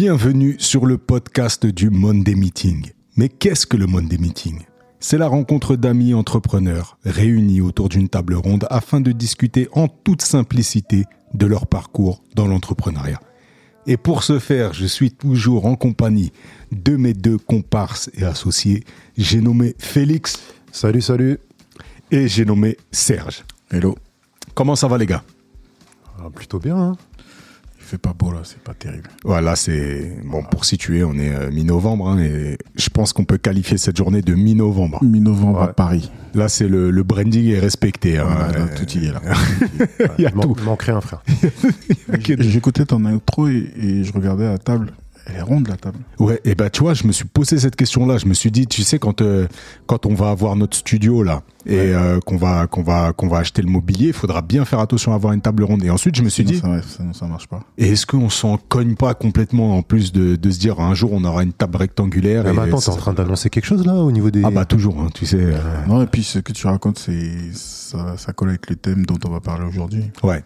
Bienvenue sur le podcast du Monday Meeting. Mais qu'est-ce que le Monday Meeting? C'est la rencontre d'amis entrepreneurs réunis autour d'une table ronde afin de discuter en toute simplicité de leur parcours dans l'entrepreneuriat. Et pour ce faire, je suis toujours en compagnie de mes deux comparses et associés. J'ai nommé Félix. Salut, salut. Et j'ai nommé Serge. Hello. Comment ça va les gars? Ah, Plutôt bien. Hein fait pas beau là, c'est pas terrible. Voilà, c'est bon pour situer, on est euh, mi-novembre hein, et je pense qu'on peut qualifier cette journée de mi-novembre. Mi-novembre à Paris. Là, c'est le, le, branding est respecté. Hein. tout y est là. il y a tout. Il manquerait un frère. J'écoutais ton intro et, et je regardais à la table elle est ronde la table. Ouais, et bah tu vois, je me suis posé cette question-là. Je me suis dit, tu sais, quand euh, quand on va avoir notre studio là et euh, qu'on va qu'on va qu'on va acheter le mobilier, il faudra bien faire attention à avoir une table ronde. Et ensuite, je me suis dit, ça, ça, ça, marche pas. Et est-ce qu'on s'en cogne pas complètement en plus de, de se dire un jour on aura une table rectangulaire Mais attends, t'es en train d'annoncer quelque chose là au niveau des Ah bah toujours, hein, tu sais. Euh. Non et puis ce que tu racontes, c'est ça, ça colle avec le thème dont on va parler aujourd'hui. Ouais.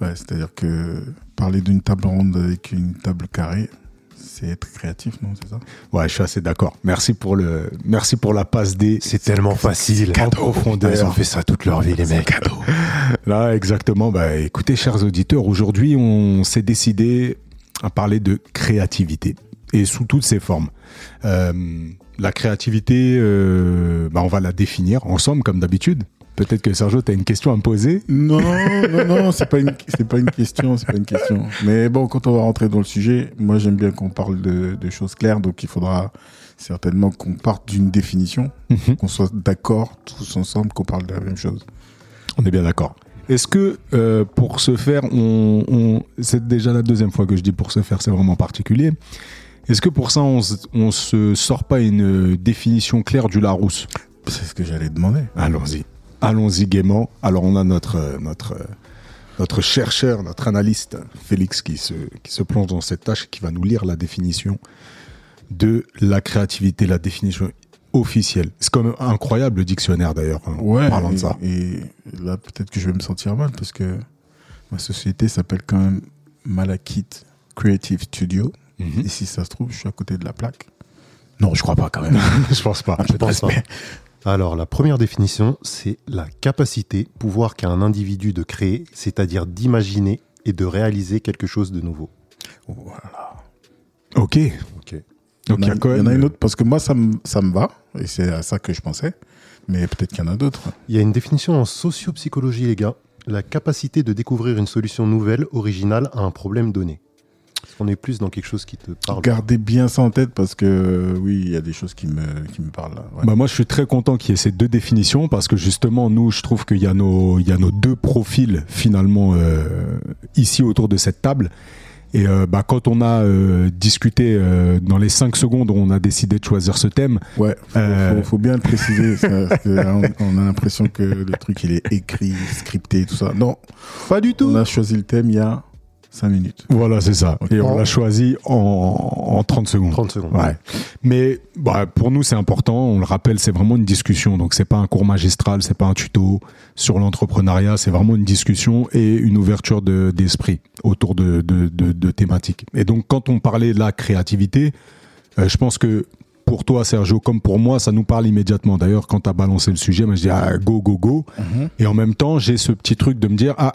Ouais, c'est-à-dire que parler d'une table ronde avec une table carrée, c'est être créatif, non C'est ça? Ouais, je suis assez d'accord. Merci pour le, merci pour la passe D. C'est tellement facile. En profondeur. Ils ont fait ça toute leur vie, les mecs. Cadeau. Là, exactement. Bah, écoutez, chers auditeurs, aujourd'hui, on s'est décidé à parler de créativité et sous toutes ses formes. Euh, la créativité, euh, bah, on va la définir ensemble, comme d'habitude. Peut-être que Sergio, tu as une question à me poser Non, non, non, c'est pas une, c'est pas une question, c'est pas une question. Mais bon, quand on va rentrer dans le sujet, moi j'aime bien qu'on parle de, de, choses claires, donc il faudra certainement qu'on parte d'une définition, mhm. qu'on soit d'accord tous ensemble, qu'on parle de la même chose. On est bien d'accord. Est-ce que euh, pour ce faire, on, on c'est déjà la deuxième fois que je dis pour ce faire, c'est vraiment particulier. Est-ce que pour ça, on, on se sort pas une définition claire du Larousse? C'est ce que j'allais demander. Allons-y allons-y gaiement. Alors on a notre notre notre chercheur, notre analyste Félix qui se qui se plonge dans cette tâche et qui va nous lire la définition de la créativité, la définition officielle. C'est quand même incroyable le dictionnaire d'ailleurs. Hein, ouais. Parlant de ça. Et là peut-être que je vais me sentir mal parce que ma société s'appelle quand même Malakit Creative Studio. Mhm. Et si ça se trouve, je suis à côté de la plaque. Non, je crois pas quand même. je pense pas. Je pense pas. Alors, la première définition, c'est la capacité, pouvoir qu'a un individu de créer, c'est-à-dire d'imaginer et de réaliser quelque chose de nouveau. Voilà. Ok. Ok. Donc, il y, en a, une autre, parce que moi, ça me, ça me va, et c'est à ça que je pensais, mais peut-être qu'il y en a d'autres. Il y a une définition en sociopsychologie, les gars. La capacité de découvrir une solution nouvelle, originale à un problème donné. On est plus dans quelque chose qui te parle. Gardez bien ça en tête parce que oui, il y a des choses qui me, qui me parlent. Bah moi, je suis très content qu'il y ait ces deux définitions parce que justement, nous, je trouve qu'il y a nos, il y a nos deux profils finalement euh, ici autour de cette table. Et euh, bah, quand on a euh, discuté euh, dans les cinq secondes où on a décidé de choisir ce thème. Ouais, faut, faut, faut bien le préciser. ça, on, on, a l'impression que le truc il est écrit, scripté, tout ça. Non, pas du tout. On a choisi le thème il y a 5 minutes. Voilà, c'est ça. Et on l'a choisi en, en 30 secondes. 30 secondes. Ouais. Mais bah, pour nous, c'est important. On le rappelle, c'est vraiment une discussion. Donc, c'est pas un cours magistral, c'est pas un tuto sur l'entrepreneuriat. C'est vraiment une discussion et une ouverture d'esprit autour de, de, de, thématiques. Et donc, quand on parlait de la créativité, euh, je pense que pour toi, Sergio, comme pour moi, ça nous parle immédiatement. D'ailleurs, quand tu as balancé le sujet, moi, je dis ah, go, go, go. Mm-hmm. Et en même temps, j'ai ce petit truc de me dire ah,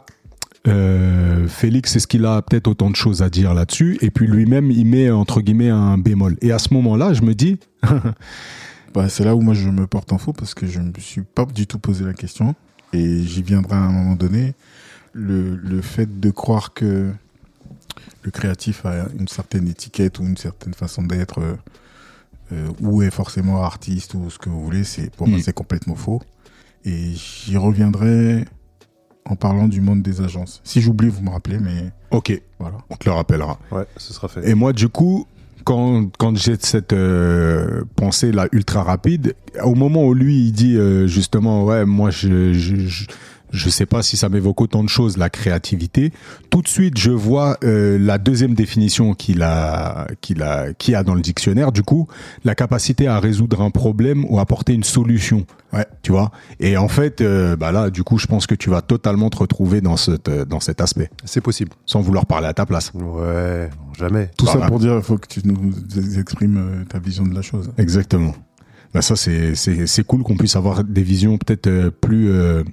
euh, Félix, est-ce qu'il a peut-être autant de choses à dire là-dessus? Et puis lui-même, il met entre guillemets un bémol. Et à ce moment-là, je me dis. bah, c'est là où moi je me porte en faux parce que je ne me suis pas du tout posé la question. Et j'y viendrai à un moment donné. Le, le fait de croire que le créatif a une certaine étiquette ou une certaine façon d'être, euh, ou est forcément artiste ou ce que vous voulez, c'est pour moi mm. c'est complètement faux. Et j'y reviendrai en parlant du monde des agences. Si j'oublie, vous me rappelez, mais. Ok. Voilà. On te le rappellera. Ouais, ce sera fait. Et moi, du coup, quand, quand j'ai cette euh, pensée là ultra rapide, au moment où lui il dit euh, justement ouais moi je, je, je sais pas si ça m'évoque autant de choses, la créativité. Tout de suite, je vois euh, la deuxième définition qu'il a, qu'il a, qui a dans le dictionnaire. Du coup, la capacité à résoudre un problème ou apporter une solution. Ouais. Tu vois? Et en fait, euh, bah là, du coup, je pense que tu vas totalement te retrouver dans cette, euh, dans cet aspect, C'est possible. sans vouloir parler à ta place. Ouais, jamais. Tout ça pour dire, il faut que tu nous exprimes euh, ta vision de la chose. Exactement. Bah ça, c'est, c'est, c'est cool qu'on puisse avoir des visions peut-être plus euh,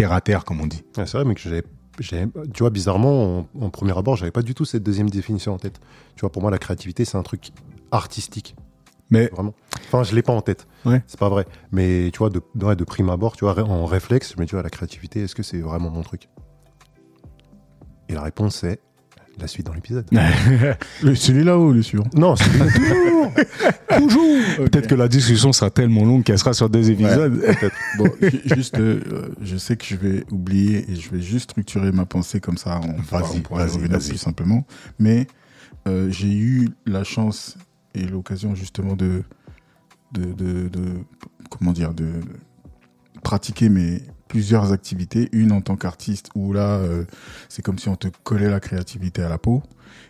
terre à terre, comme on dit. C'est vrai, mais que j'ai, j'ai- tu vois, bizarrement, en, en premier abord, j'avais pas du tout cette deuxième définition en tête. Tu vois, pour moi, la créativité, c'est un truc artistique, Mais vraiment. Enfin, je l'ai pas en tête. Ouais. C'est pas vrai. Mais tu vois, de, ouais, de prime abord, tu vois, en réflexe, je me dis, la créativité, est-ce que c'est vraiment mon truc? Et la réponse, c'est la suite dans l'épisode. Le- Celui-là ou le suivant? Non, c'est toujours toujours. Peut-être que la discussion sera tellement longue qu'elle sera sur deux épisodes. Bon, ju- juste, euh, je sais que je vais oublier et je vais juste structurer ma pensée comme ça. On, pourra- Vas-y, on pourra y vas-y, revenir vas-y. plus simplement. Mais euh, j'ai eu la chance et l'occasion justement de, de, de, de- comment dire, de pratiquer mes plusieurs activités. Une en tant qu'artiste où là, euh, c'est comme si on te collait la créativité à la peau,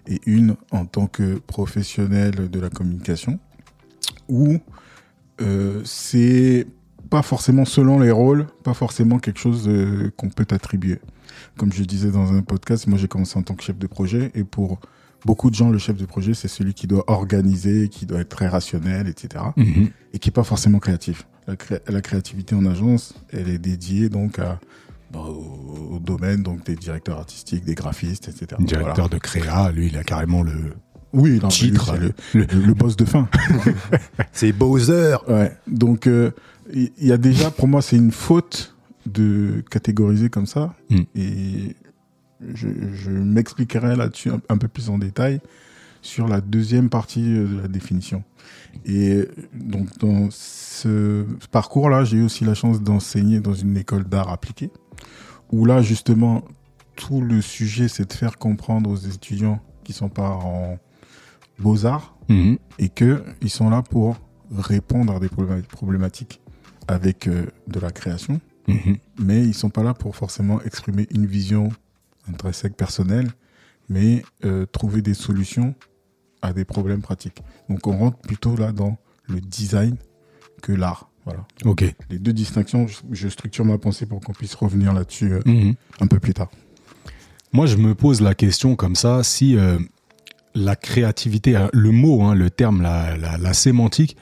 et une en tant que professionnel de la communication où euh, c'est pas forcément selon les rôles, pas forcément quelque chose euh, qu'on peut attribuer. Comme je disais dans un podcast, moi j'ai commencé en tant que chef de projet et pour beaucoup de gens, le chef de projet, c'est celui qui doit organiser, qui doit être très rationnel, etc. Mhm. Et qui est pas forcément créatif. La, cré- la créativité en agence, elle est dédiée donc à, bah, au, au domaine donc des directeurs artistiques, des graphistes, etc. Directeur Voilà. de créa, lui, il a carrément le Oui, non, titre, lui, le, le, le boss de fin. C'est Bowser Ouais. Donc, euh, il y, y a déjà, pour moi, c'est une faute de catégoriser comme ça. Mm. Et je, je m'expliquerai là-dessus un, un peu plus en détail sur la deuxième partie euh, de la définition. Et euh, donc, dans ce parcours-là, j'ai eu aussi la chance d'enseigner dans une école d'art appliqué, où là, justement, tout le sujet, c'est de faire comprendre aux étudiants qui sont pas en beaux-arts Mhm. et que ils sont là pour répondre à des problé- problématiques avec euh, de la création, Mhm. mais ils sont pas là pour forcément exprimer une vision intrinsèque personnelle, mais euh, trouver des solutions à des problèmes pratiques. Donc on rentre plutôt là dans le design que l'art. Voilà. Ok. Les deux distinctions, je, structure ma pensée pour qu'on puisse revenir là-dessus euh, Mhm. un peu plus tard. Moi, je me pose la question comme ça, si euh, la créativité, euh, le mot, hein, le terme, la, la, la sémantique,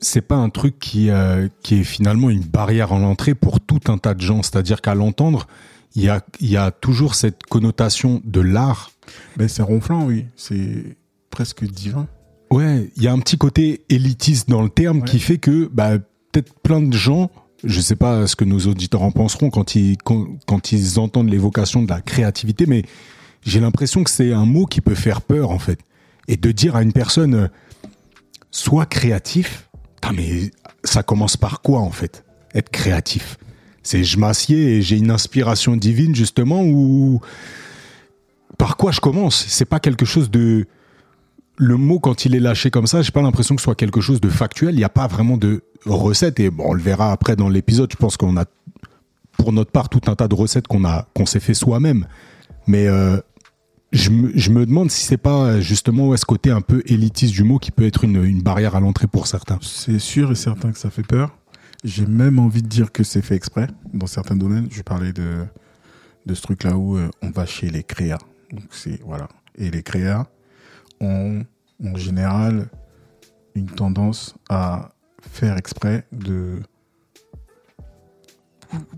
c'est pas un truc qui, euh, qui est finalement une barrière en l'entrée pour tout un tas de gens. C'est-à-dire qu'à l'entendre, il y a, il y a toujours cette connotation de l'art. Mais c'est ronflant, oui. C'est presque divin. Ouais, il y a un petit côté élitiste dans le terme Ouais. qui fait que bah, peut-être plein de gens, je sais pas ce que nos auditeurs en penseront quand ils, quand, quand ils entendent l'évocation de la créativité, mais j'ai l'impression que c'est un mot qui peut faire peur en fait. Et de dire à une personne, euh, sois créatif, mais ça commence par quoi en fait Être créatif? C'est je m'assieds et j'ai une inspiration divine justement ou par quoi je commence? C'est pas quelque chose de le mot quand il est lâché comme ça, j'ai pas l'impression que ce soit quelque chose de factuel. Il n'y a pas vraiment de recette et bon, on le verra après dans l'épisode. Je pense qu'on a pour notre part tout un tas de recettes qu'on a qu'on s'est fait soi-même. Mais euh, je, me, demande si c'est pas justement ouais, ce côté un peu élitiste du mot qui peut être une barrière à l'entrée pour certains. C'est sûr et certain que ça fait peur. J'ai même envie de dire que c'est fait exprès dans certains domaines. Je parlais de, de ce truc-là où euh, on va chez les créas. Donc c'est voilà. Et les créas ont en général une tendance à faire exprès de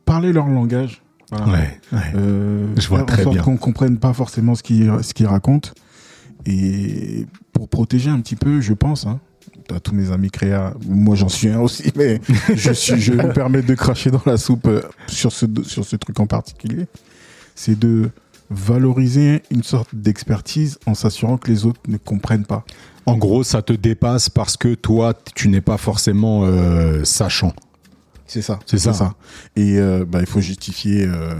parler leur langage. Voilà. Ouais, ouais. Euh, Je vois très en sorte qu'on comprenne pas forcément ce qu'ils ce qu'ils racontent. Et pour protéger un petit peu, je pense, hein, à tous mes amis créa, moi j'en suis un aussi, mais je, suis, je me permets de cracher dans la soupe euh, sur ce, sur ce truc en particulier, c'est de valoriser une sorte d'expertise en s'assurant que les autres ne comprennent pas. En gros, ça te dépasse parce que toi, tu n'es pas forcément euh, sachant. C'est ça. C'est ça. Et euh, bah, il faut justifier, euh,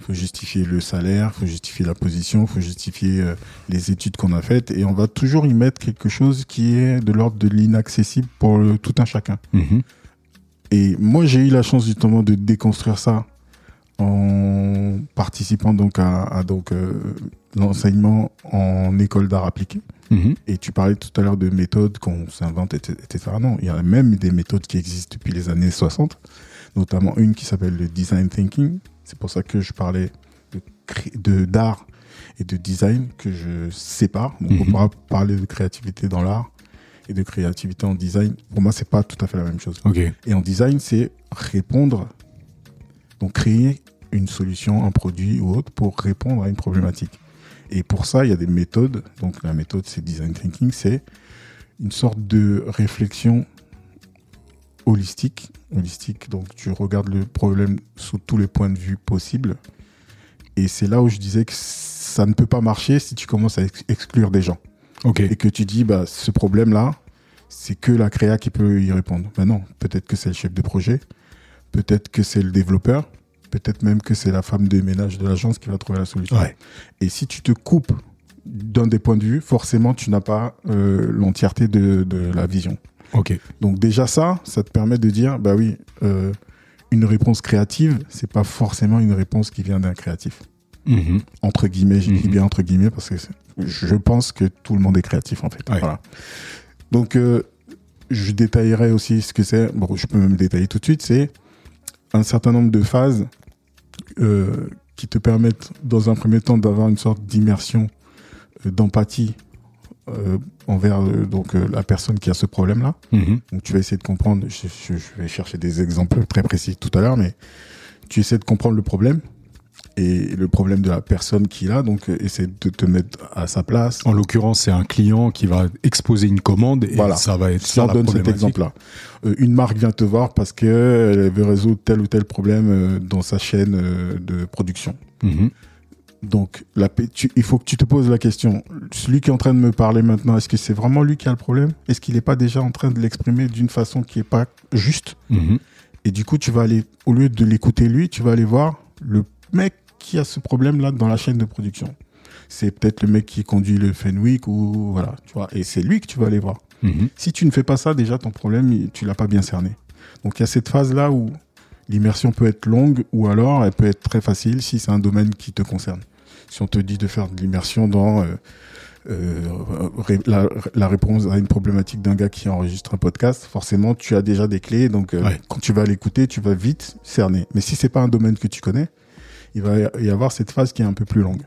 faut justifier le salaire, faut justifier la position, faut justifier euh, les études qu'on a faites, et on va toujours y mettre quelque chose qui est de l'ordre de l'inaccessible pour le- tout un chacun. Mhm. Et moi, j'ai eu la chance justement de déconstruire ça en participant donc à, à donc euh, l'enseignement en école d'art appliqué. Mhm. Et tu parlais tout à l'heure de méthodes qu'on s'invente, etc., etc. Non, il y a même des méthodes qui existent depuis les années 60, notamment une qui s'appelle le design thinking. C'est pour ça que je parlais de d'art et de design que je sépare. Donc on Mhm. pourra parler de créativité dans l'art et de créativité en design. Pour moi, c'est pas tout à fait la même chose. Et en design, c'est répondre, donc créer une solution, un produit ou autre pour répondre à une problématique. Et pour ça, il y a des méthodes. Donc la méthode, c'est design thinking, c'est une sorte de réflexion holistique. Holistique, donc tu regardes le problème sous tous les points de vue possibles. Et c'est là où je disais que ça ne peut pas marcher si tu commences à ex- exclure des gens Ok. et que tu dis bah ce problème là c'est que la créa qui peut y répondre. Ben non, peut-être que c'est le chef de projet, peut-être que c'est le développeur, peut-être même que c'est la femme de ménage de l'agence qui va trouver la solution. Ouais. Et si tu te coupes d'un des points de vue, forcément tu n'as pas euh, l'entièreté de, de la vision. Ok. Donc déjà ça, ça te permet de dire bah oui, euh, une réponse créative, c'est pas forcément une réponse qui vient d'un créatif Mhm. entre guillemets, je dis Mhm. bien entre guillemets parce que je pense que tout le monde est créatif en fait. Ouais. Voilà. Donc euh, je détaillerai aussi ce que c'est. Bon, je peux même détailler tout de suite. C'est un certain nombre de phases euh, qui te permettent, dans un premier temps, d'avoir une sorte d'immersion, d'empathie euh, envers euh, donc euh, la personne qui a ce problème-là. Mhm. Donc tu vas essayer de comprendre, je, je- je vais chercher des exemples très précis tout à l'heure, mais tu essaies de comprendre le problème et le problème de la personne qui l'a, donc essaie de te mettre à sa place. En l'occurrence, c'est un client qui va exposer une commande et Voilà. ça va être Si ça on la donne cet exemple-là. Une marque vient te voir parce qu'elle veut résoudre tel ou tel problème dans sa chaîne de production. Mhm. Donc, la, pa- tu- il faut que tu te poses la question. Celui qui est en train de me parler maintenant, est-ce que c'est vraiment lui qui a le problème? Est-ce qu'il n'est pas déjà en train de l'exprimer d'une façon qui n'est pas juste? Mhm. Et du coup, tu vas aller, au lieu de l'écouter lui, tu vas aller voir le mec qui a ce problème-là dans la chaîne de production. C'est peut-être le mec qui conduit le Fenwick ou voilà, tu vois. Et c'est lui que tu vas aller voir. Mhm. Si tu ne fais pas ça, déjà ton problème, tu l'as pas bien cerné. Donc il y a cette phase-là où l'immersion peut être longue ou alors elle peut être très facile si c'est un domaine qui te concerne. Si on te dit de faire de l'immersion dans euh, euh, la, la réponse à une problématique d'un gars qui enregistre un podcast, forcément tu as déjà des clés. Donc euh, Ouais. quand tu vas l'écouter, tu vas vite cerner. Mais si c'est pas un domaine que tu connais, il va y avoir cette phase qui est un peu plus longue.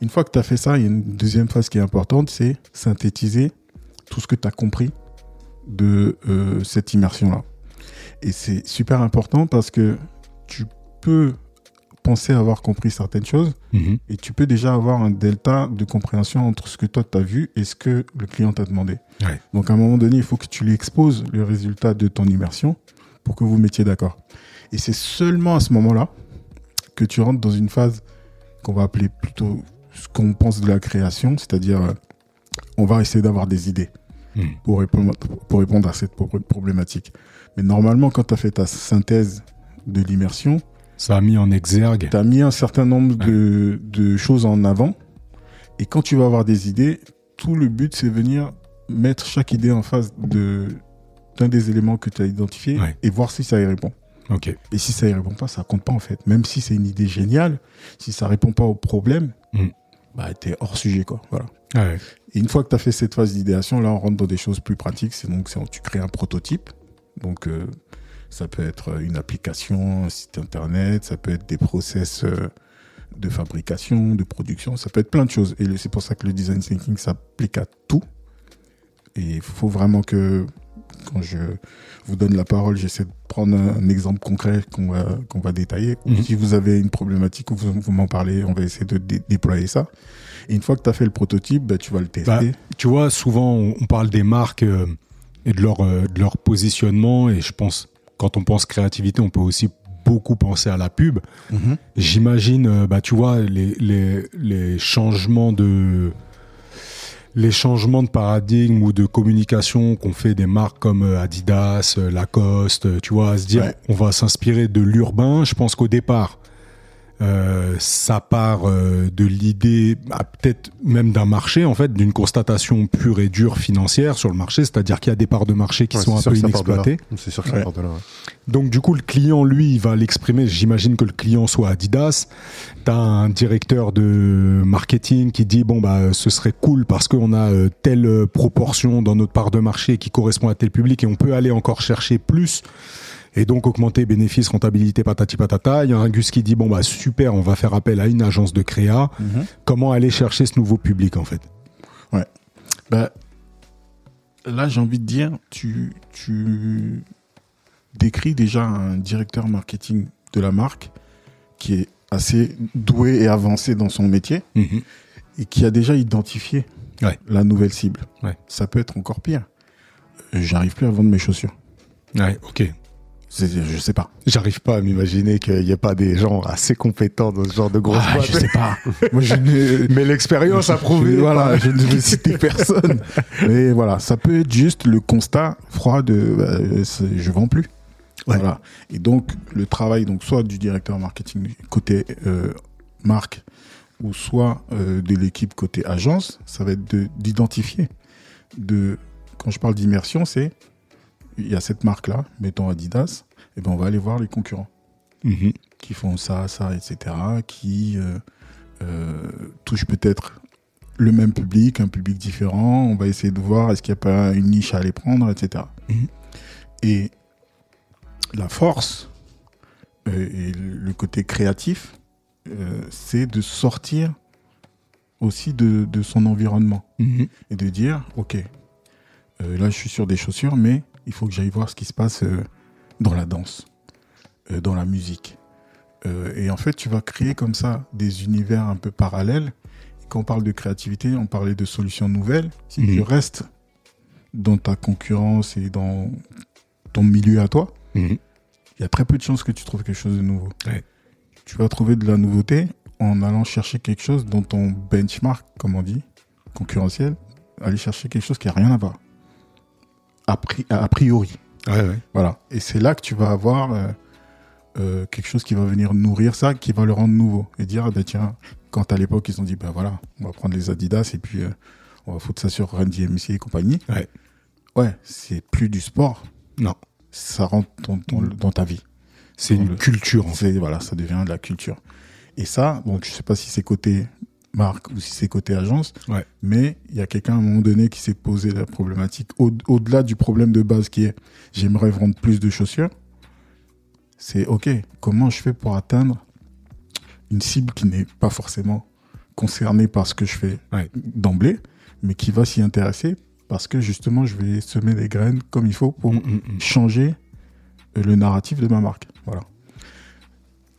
Une fois que tu as fait ça, il y a une deuxième phase qui est importante, c'est synthétiser tout ce que tu as compris de euh, cette immersion-là. Et c'est super important parce que tu peux penser avoir compris certaines choses Mhm. et tu peux déjà avoir un delta de compréhension entre ce que toi tu as vu et ce que le client t'a demandé. Ouais. Donc à un moment donné, il faut que tu lui exposes le résultat de ton immersion pour que vous mettiez d'accord. Et c'est seulement à ce moment-là que tu rentres dans une phase qu'on va appeler plutôt ce qu'on pense de la création, c'est-à-dire euh, on va essayer d'avoir des idées Mhm. pour répondre, pour répondre à cette pro- problématique. Mais normalement, quand tu as fait ta synthèse de l'immersion, Ça a mis en exergue. tu as mis un certain nombre de, de choses en avant. Et quand tu vas avoir des idées, tout le but, c'est venir mettre chaque idée en face de d'un des éléments que tu as identifié Ouais. et voir si ça y répond. Ok. Et si ça y répond pas, ça compte pas en fait. Même si c'est une idée géniale, si ça répond pas au problème, Mm. bah t'es hors sujet quoi. Voilà. Ah ouais. Et une fois que tu as fait cette phase d'idéation, là, on rentre dans des choses plus pratiques. C'est donc, tu crées un prototype. Donc, euh, ça peut être une application, un site internet, ça peut être des process euh, de fabrication, de production, ça peut être plein de choses. Et c'est pour ça que le design thinking s'applique à tout. Et il faut vraiment que, quand je vous donne la parole, j'essaie de prendre un, exemple concret qu'on va, qu'on va détailler. Ou Mhm. si vous avez une problématique, vous, vous m'en parlez, on va essayer de dé- déployer ça. Et une fois que tu as fait le prototype, bah, tu vas le tester. Bah, tu vois, souvent, on, on parle des marques euh, et de leur, euh, de leur positionnement. Et je pense, quand on pense créativité, on peut aussi beaucoup penser à la pub. Mhm. J'imagine, euh, bah, tu vois, les, les, les changements de les changements de paradigme ou de communication qu'ont fait des marques comme euh, Adidas, euh, Lacoste, tu vois, à se dire Ouais. on va s'inspirer de l'urbain. Je pense qu'au départ, Euh, ça part euh, de l'idée, bah, peut-être même d'un marché, en fait, d'une constatation pure et dure financière sur le marché, c'est-à-dire qu'il y a des parts de marché qui Ouais, sont un peu inexploitées. C'est sûr que ça Ouais. part de là. ouais. Donc du coup, le client, lui, il va l'exprimer. J'imagine que le client soit Adidas. T'as un directeur de marketing qui dit bon bah ce serait cool parce qu'on a euh, telle euh, proportion dans notre part de marché qui correspond à tel public et on peut aller encore chercher plus et donc augmenter bénéfices, rentabilité, patati patata. Il y a un Gus qui dit bon bah super, on va faire appel à une agence de créa. Comment aller chercher ce nouveau public en fait? Bah, là, j'ai envie de dire, tu, tu décris déjà un directeur marketing de la marque qui est assez doué et avancé dans son métier et qui a déjà identifié Ouais. la nouvelle cible. Ouais. Ça peut être encore pire. J'arrive plus à vendre mes chaussures. Ouais, ok. Je sais pas. J'arrive pas à m'imaginer qu'il n'y ait pas des gens assez compétents dans ce genre de grosses Ah, boîtes. je sais pas. Moi, je ne, Mais l'expérience a prouvé. Voilà, je ne vais citer personne. Mais voilà, ça peut être juste le constat froid de bah, je vends plus. Ouais. Voilà. Et donc le travail donc soit du directeur marketing côté euh, marque ou soit euh, de l'équipe côté agence, ça va être de- d'identifier de quand je parle d'immersion, c'est il y a cette marque là, mettons Adidas, et ben on va aller voir les concurrents Mhm. qui font ça, ça, etc., qui euh, euh, touchent peut-être le même public, un public différent. On va essayer de voir est-ce qu'il n'y a pas une niche à aller prendre, etc. Mhm. Et la force euh, et le côté créatif, euh, c'est de sortir aussi de, de son environnement Mhm. et de dire, ok, là je suis sur des chaussures, mais il faut que j'aille voir ce qui se passe euh, dans la danse, euh, dans la musique. Euh, et en fait, tu vas créer comme ça des univers un peu parallèles. Et quand on parle de créativité, on parlait de solutions nouvelles. Si Mhm. tu restes dans ta concurrence et dans ton milieu à toi, Mhm. il y a très peu de chances que tu trouves quelque chose de nouveau. Ouais. Tu vas trouver de la nouveauté en allant chercher quelque chose dans ton benchmark, comme on dit, concurrentiel, aller chercher quelque chose qui n'a rien à voir. A, pri- a priori. Ouais, ouais. Voilà. Et c'est là que tu vas avoir euh, euh, quelque chose qui va venir nourrir ça, qui va le rendre nouveau. Et dire, ah ben tiens, quand à l'époque ils ont dit, ben voilà, on va prendre les Adidas et puis euh, on va foutre ça sur Run DMC et compagnie. Ouais. Ouais, c'est plus du sport. Non. Ça rentre dans, dans, dans ta vie. C'est une le- culture, en fait. Voilà, ça devient de la culture. Et ça, donc je sais pas si c'est côté marque ou si c'est côté agence, Ouais. mais il y a quelqu'un à un moment donné qui s'est posé la problématique au- au-delà du problème de base qui est j'aimerais vendre plus de chaussures. C'est ok, comment je fais pour atteindre une cible qui n'est pas forcément concernée par ce que je fais Ouais. d'emblée, mais qui va s'y intéresser parce que justement je vais semer des graines comme il faut pour Mm, mm, mm. changer euh, le narratif de ma marque. Voilà.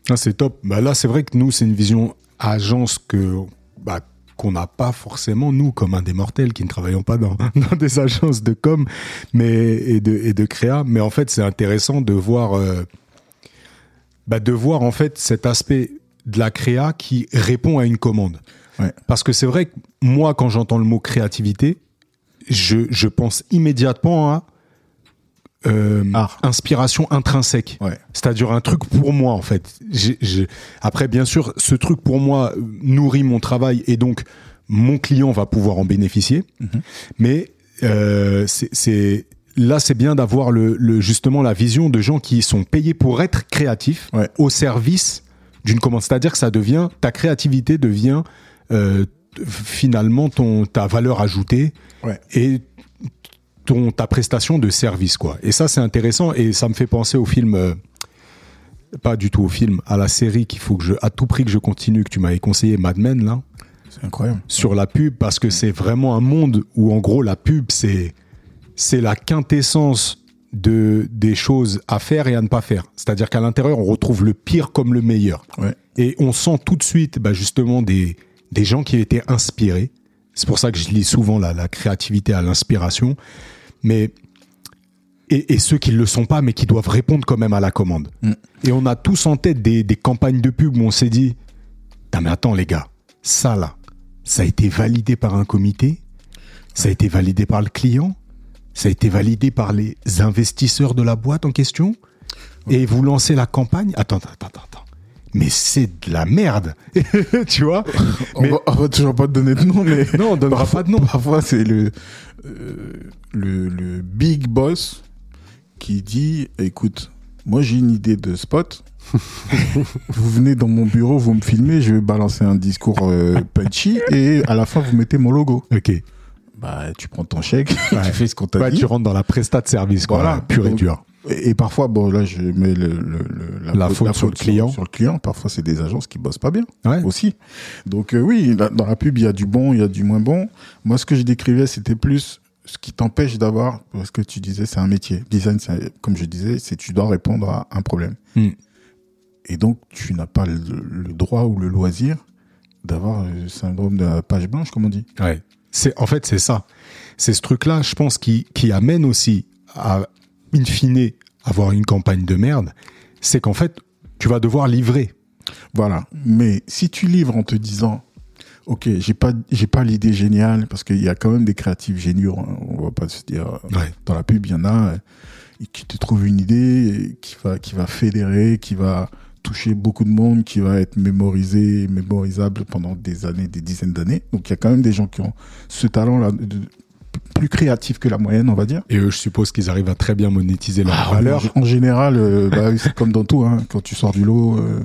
Ah, c'est top. Bah là, c'est vrai que nous, c'est une vision agence que qu'on n'a pas forcément nous comme un des mortels qui ne travaillons pas dans, dans des agences de com, mais et de et de créa. Mais en fait, c'est intéressant de voir euh, bah, de voir en fait cet aspect de la créa qui répond à une commande. Ouais. Parce que c'est vrai que moi, quand j'entends le mot créativité, je, je pense immédiatement à euh, inspiration intrinsèque. Ouais. C'est-à-dire un truc pour moi, en fait. Après, bien sûr, ce truc pour moi euh, nourrit mon travail et donc mon client va pouvoir en bénéficier. Mhm. Mais euh, c'est- là, c'est bien d'avoir le, le- justement la vision de gens qui sont payés pour être créatifs Ouais. au service d'une commande. C'est-à-dire que ça devient ta créativité devient euh, finalement ton ta valeur ajoutée Ouais. et ton ta prestation de service quoi. Et ça c'est intéressant et ça me fait penser au film euh, pas du tout au film, à la série qu'il faut que je à tout prix que je continue que tu m'avais conseillé Mad Men là C'est incroyable. sur la pub parce que c'est vraiment un monde où en gros la pub c'est c'est la quintessence de des choses à faire et à ne pas faire. C'est-à-dire qu'à l'intérieur on retrouve le pire comme le meilleur. Ouais. Et on sent tout de suite bah, justement des, des gens qui étaient inspirés. C'est pour ça que je lis souvent la, la créativité à l'inspiration. Mais et, et ceux qui ne le sont pas, mais qui doivent répondre quand même à la commande. Mm. Et on a tous en tête des, des campagnes de pub où on s'est dit Ah, mais attends les gars, ça là, ça a été validé par un comité, ça a été validé par le client, ça a été validé par les investisseurs de la boîte en question, et vous lancez la campagne. Attends, attends, attends, attends. Mais c'est de la merde. tu vois On, Mais- va, on va toujours pas te donner de nom, mais Non, on donnera parfois, pas de nom. Parfois, c'est le, euh, le le big boss qui dit "Écoute, moi j'ai une idée de spot. vous venez dans mon bureau, vous me filmez, je vais balancer un discours euh, punchy et à la fin vous mettez mon logo. Ok. Bah, tu prends ton chèque, Ouais. tu fais ce qu'on t'a dit. tu rentres dans la prestat de service, quoi. Voilà. Pur et dur. Et, et parfois, bon, là, je mets le, le- le- La faute sur le client. Sur, le client, parfois, c'est des agences qui bossent pas bien Ouais. aussi. Donc, euh, oui, dans la pub, il y a du bon, il y a du moins bon. Moi, ce que je décrivais, c'était plus ce qui t'empêche d'avoir, parce que tu disais, c'est un métier. Design, c'est- comme je disais, c'est tu dois répondre à un problème. Mm. Et donc, tu n'as pas le, le droit ou le loisir d'avoir le syndrome de la page blanche, comme on dit. Ouais. C'est, en fait, c'est ça. C'est ce truc-là, je pense, qui, qui amène aussi à, in fine, avoir une campagne de merde. C'est qu'en fait, tu vas devoir livrer. Voilà. Mais si tu livres en te disant, ok, j'ai pas, j'ai pas l'idée géniale, parce qu'il y a quand même des créatifs géniaux, hein, on va pas se dire, Ouais. dans la pub, il y en a euh, qui te trouvent une idée euh, qui va, qui va fédérer, qui va toucher beaucoup de monde, qui va être mémorisé, mémorisable pendant des années, des dizaines d'années. Donc il y a quand même des gens qui ont ce talent-là, de- plus créatif que la moyenne, on va dire. Et eux, je suppose qu'ils arrivent à très bien monétiser leur Ah, valeur. En, général, euh, bah, c'est comme dans tout, hein, quand tu sors du lot, euh,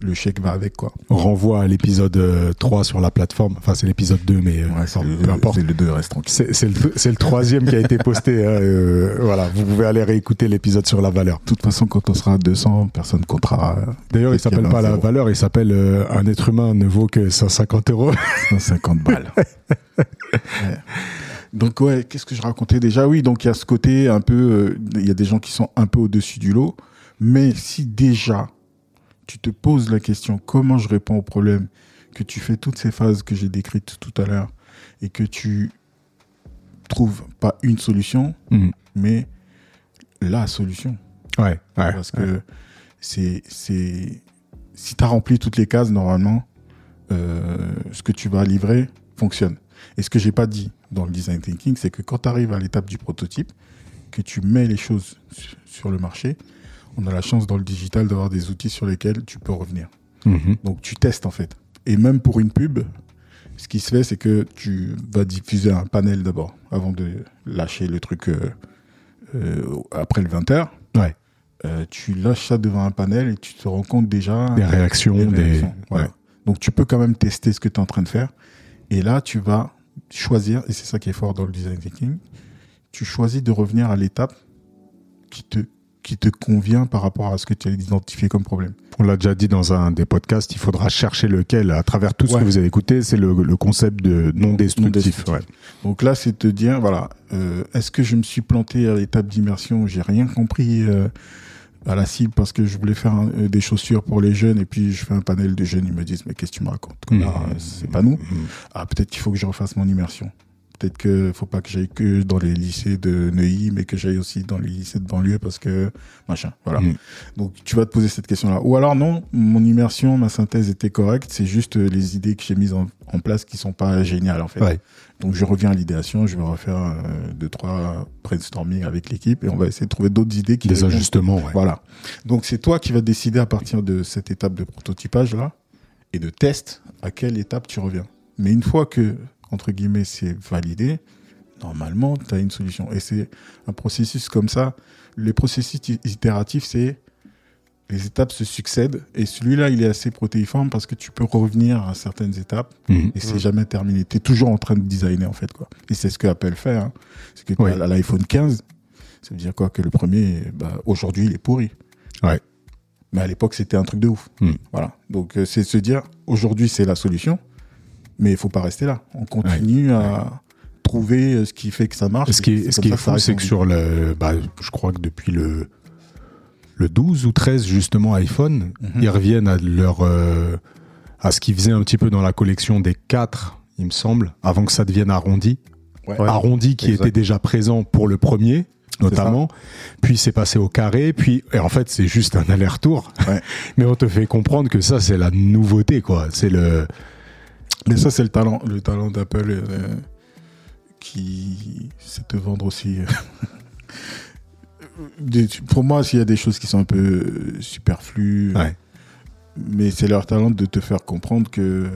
le chèque va avec, quoi. On renvoie à l'épisode euh, 3 sur la plateforme. Enfin, c'est l'épisode 2, mais euh, Ouais, c'est enfin, le, peu importe. c'est le 2, reste tranquille. C'est, le, le troisième qui a été posté. hein, euh, voilà, vous pouvez aller réécouter l'épisode sur la valeur. De toute façon, quand on sera à 200, personne comptera D'ailleurs, il s'appelle pas la valeur, il s'appelle euh, un être humain ne vaut que 150 euros. 150 balles. Ouais. Donc ouais, qu'est-ce que je racontais déjà? Oui, donc il y a ce côté un peu, euh, il y a des gens qui sont un peu au-dessus du lot, mais si déjà tu te poses la question comment je réponds au problème, que tu fais toutes ces phases que j'ai décrites tout à l'heure et que tu trouves pas une solution, Mhm. mais la solution. Ouais, ouais. parce que c'est c'est si tu as rempli toutes les cases normalement euh, ce que tu vas livrer fonctionne et ce que j'ai pas dit dans le design thinking c'est que quand tu arrives à l'étape du prototype que tu mets les choses su- sur le marché on a la chance dans le digital d'avoir des outils sur lesquels tu peux revenir Mhm. donc tu testes en fait et même pour une pub ce qui se fait c'est que tu vas diffuser un panel d'abord avant de lâcher le truc euh, euh, après le 20h Ouais. euh, tu lâches ça devant un panel et tu te rends compte déjà Des réactions, des des. réactions. Voilà. ouais. Donc tu peux quand même tester ce que tu es en train de faire. Et là, tu vas choisir, et c'est ça qui est fort dans le design thinking, tu choisis de revenir à l'étape qui te, qui te convient par rapport à ce que tu as identifié comme problème. On l'a déjà dit dans un des podcasts, il faudra chercher lequel. À travers tout ce Ouais. que vous avez écouté, c'est le, le concept de non destructif. Non destructif. ouais. Donc là, c'est te dire, voilà, euh, est-ce que je me suis planté à l'étape d'immersion? J'ai rien compris euh, à la cible parce que je voulais faire un- euh, des chaussures pour les jeunes et puis je fais un panel de jeunes, ils me disent, mais qu'est-ce que tu me racontes Mhm. Euh, C'est pas nous. Mhm. Ah, peut-être qu'il faut que je refasse mon immersion. Peut-être que faut pas que j'aille que dans les lycées de Neuilly, mais que j'aille aussi dans les lycées de banlieue parce que machin. Voilà. Mm. Donc tu vas te poser cette question-là. Ou alors non, mon immersion, ma synthèse était correcte. C'est juste euh, les idées que j'ai mises en, en place qui sont pas géniales en fait. Ouais. Donc je reviens à l'idéation, je vais refaire euh, deux trois brainstorming avec l'équipe et on va essayer de trouver d'autres idées qui Des ajustements, ouais. Voilà. Donc c'est toi qui vas décider à partir de cette étape de prototypage là et de test à quelle étape tu reviens. Mais une fois que entre guillemets c'est validé, normalement tu as une solution. Et c'est un processus comme ça. Les processus itératifs c'est les étapes se succèdent et celui-là il est assez protéiforme parce que tu peux revenir à certaines étapes Mhm. et c'est Mm. jamais terminé. Tu es toujours en train de designer en fait quoi. Et c'est ce que Apple fait. Hein. C'est que t'as l'iPhone 15, ça veut dire quoi? Que le premier, bah, aujourd'hui il est pourri. Ouais. Mais à l'époque c'était un truc de ouf. Mm. Voilà. Donc euh, c'est se dire aujourd'hui c'est la solution, mais il faut pas rester là. On continue à trouver euh, ce qui fait que ça marche. Ce qui est, c'est ce qui est fou, c'est que sur le, bah, je crois que depuis le, le 12 ou 13, justement, iPhone, Mhm. ils reviennent à leur, euh, à ce qu'ils faisaient un petit peu dans la collection des 4, il me semble, avant que ça devienne arrondi. Ouais. Arrondi qui exact. était déjà présent pour le premier, notamment. Puis c'est passé au carré. Puis, et en fait, c'est juste un aller-retour. Ouais. Mais on te fait comprendre que ça, c'est la nouveauté, quoi. C'est le, Mais ça, c'est le talent, le talent d'Apple euh, qui sait te vendre aussi. Pour moi, s'il y a des choses qui sont un peu superflues, Ouais. mais c'est leur talent de te faire comprendre que euh,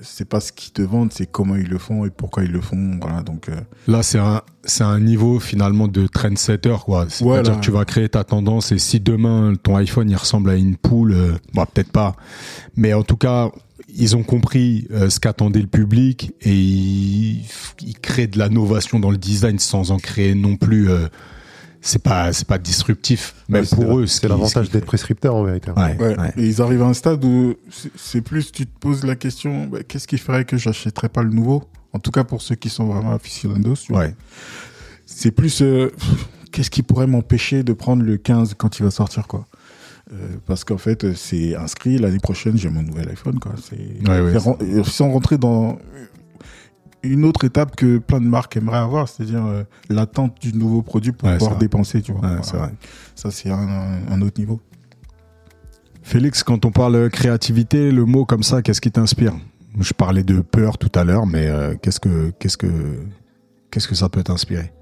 c'est pas ce qu'ils te vendent, c'est comment ils le font et pourquoi ils le font. Voilà, donc euh, Là, c'est un, c'est un niveau finalement de trendsetter, quoi. C'est-à-dire que tu vas créer ta tendance et si demain ton iPhone il ressemble à une poule, euh, bah peut-être pas. Mais en tout cas, ils ont compris euh, ce qu'attendait le public et ils, ils créent de la novation dans le design sans en créer non plus. C'est pas, c'est pas disruptif, même Ouais, pour eux. ce C'est l'avantage d'être prescripteur en vérité. Ouais, ouais. ouais. Et ils arrivent à un stade où c'est- plus tu te poses la question, bah, qu'est-ce qui ferait que j'achèterais pas le nouveau? En tout cas pour ceux qui sont vraiment aficionados, tu vois. Ouais. c'est plus euh, qu'est-ce qui pourrait m'empêcher de prendre le 15 quand il va sortir quoi? Euh, parce qu'en fait euh, c'est inscrit l'année prochaine j'ai mon nouvel iPhone quoi c'est Ouais, ouais, faire ren- euh, sans rentrer dans une autre étape que plein de marques aimeraient avoir c'est-à-dire euh, l'attente du nouveau produit pour Ouais, pouvoir dépenser tu vois Ouais, Voilà. c'est vrai. ça c'est un, autre niveau Félix, quand on parle créativité, le mot comme ça, qu'est-ce qui t'inspire? Je parlais de peur tout à l'heure, mais euh, qu'est-ce que qu'est-ce que qu'est-ce que ça peut t'inspirer?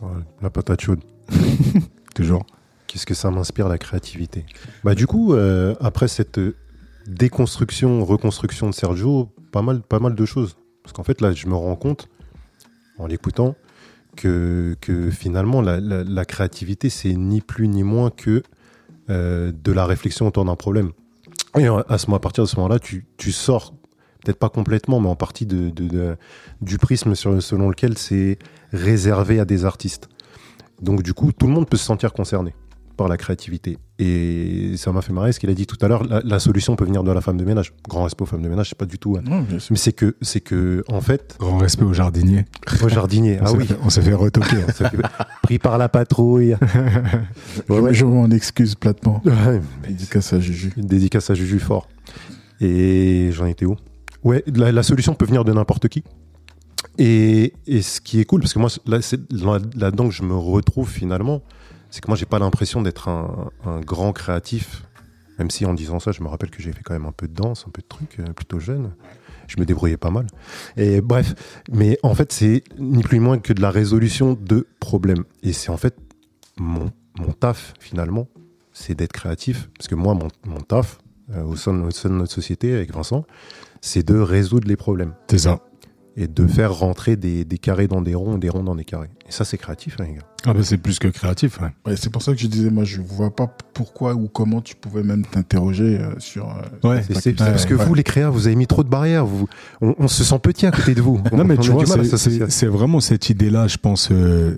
Ouais, la patate chaude. Toujours. Qu'est-ce que ça m'inspire la créativité? Bah du coup, euh, après cette euh, déconstruction, reconstruction de Sergio, pas mal, pas mal de choses. Parce qu'en fait là, je me rends compte en l'écoutant que, finalement la, créativité c'est ni plus ni moins que euh, de la réflexion autour d'un problème. Et à, à ce, à partir de ce moment-là, tu, sors peut-être pas complètement, mais en partie du prisme selon lequel c'est réservé à des artistes. Donc du coup, tout le monde peut se sentir concerné par la créativité. Et ça m'a fait marrer ce qu'il a dit tout à l'heure. La, la solution peut venir de la femme de ménage. Grand respect aux femmes de ménage, c'est pas du tout. hein. non Mais c'est que, c'est que, en fait, Grand respect aux jardiniers. au jardinier, On ah oui, fait- on s'est fait retoquer. hein. fait- pris par la patrouille. Ouais, ouais. je m'en excuse platement Ouais, dédicace à Juju dédicace à Juju fort. Et j'en étais où? Ouais, la, la solution peut venir de n'importe qui. Et, et ce qui est cool, parce que moi, là, c'est là- là-dedans que je me retrouve finalement, c'est que moi, j'ai pas l'impression d'être un, grand créatif. Même si en disant ça, je me rappelle que j'ai fait quand même un peu de danse, un peu de trucs, euh, plutôt jeune. Je me débrouillais pas mal. Et bref, mais en fait, c'est ni plus ni moins que de la résolution de problèmes. Et c'est en fait mon, mon taf, finalement, c'est d'être créatif. Parce que moi, mon, mon taf, euh, au, sein de, au sein de notre société, avec Vincent, c'est de résoudre les problèmes. C'est ça. Et de faire rentrer des, des carrés dans des ronds, des ronds dans des carrés. Et ça, c'est créatif, hein, les gars. Ah bah c'est plus que créatif. ouais. Ouais, c'est pour ça que je disais, moi, je vois pas pourquoi ou comment tu pouvais même t'interroger euh, sur. euh, Ouais. C'est- parce que Ouais. vous, les créas, vous avez mis trop de barrières. Vous, on, on se sent petit à côté de vous. Non mais On tu a vois, c'est- vraiment cette idée-là, je pense, euh,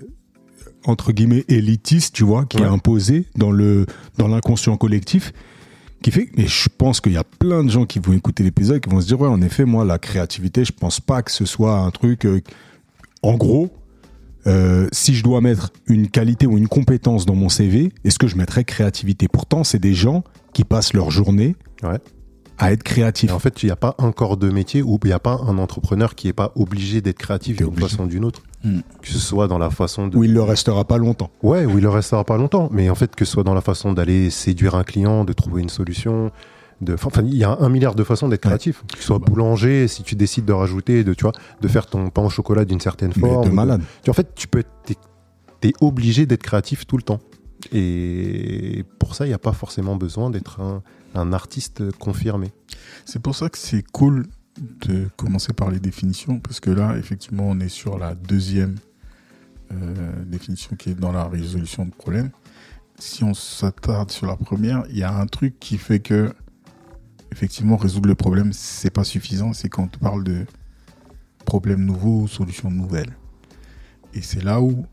entre guillemets élitiste, tu vois, qui Ouais. est imposée dans le dans l'inconscient collectif, qui fait. Mais je pense qu'il y a plein de gens qui vont écouter l'épisode, qui vont se dire ouais, en effet, moi, la créativité, je pense pas que ce soit un truc. euh, en gros, euh, si je dois mettre une qualité ou une compétence dans mon CV, est-ce que je mettrais créativité? Pourtant, c'est des gens qui passent leur journée Ouais. à être créatifs. Et en fait, il n'y a pas un corps de métier où il n'y a pas un entrepreneur qui n'est pas obligé d'être créatif d'une façon ou d'une autre. Que ce soit dans la façon de. Où il ne restera pas longtemps. Ouais, où il ne restera pas longtemps. Mais en fait, que ce soit dans la façon d'aller séduire un client, de trouver une solution. De... Enfin, il y a un milliard de façons d'être Ouais. créatif. Que ce soit boulanger, si tu décides de rajouter, de, tu vois, de faire ton pain au chocolat d'une certaine Mais forme. de malade. Tu- En fait, tu peux être, t'es obligé d'être créatif tout le temps. Et pour ça, il n'y a pas forcément besoin d'être un, un artiste confirmé. C'est pour ça que c'est cool de commencer par les définitions, parce que là, effectivement, on est sur la deuxième euh, définition qui est dans la résolution de problèmes. Si on s'attarde sur la première, il y a un truc qui fait que, effectivement, résoudre le problème, c'est pas suffisant. C'est quand on parle de problèmes nouveaux, solutions nouvelles. Et c'est là où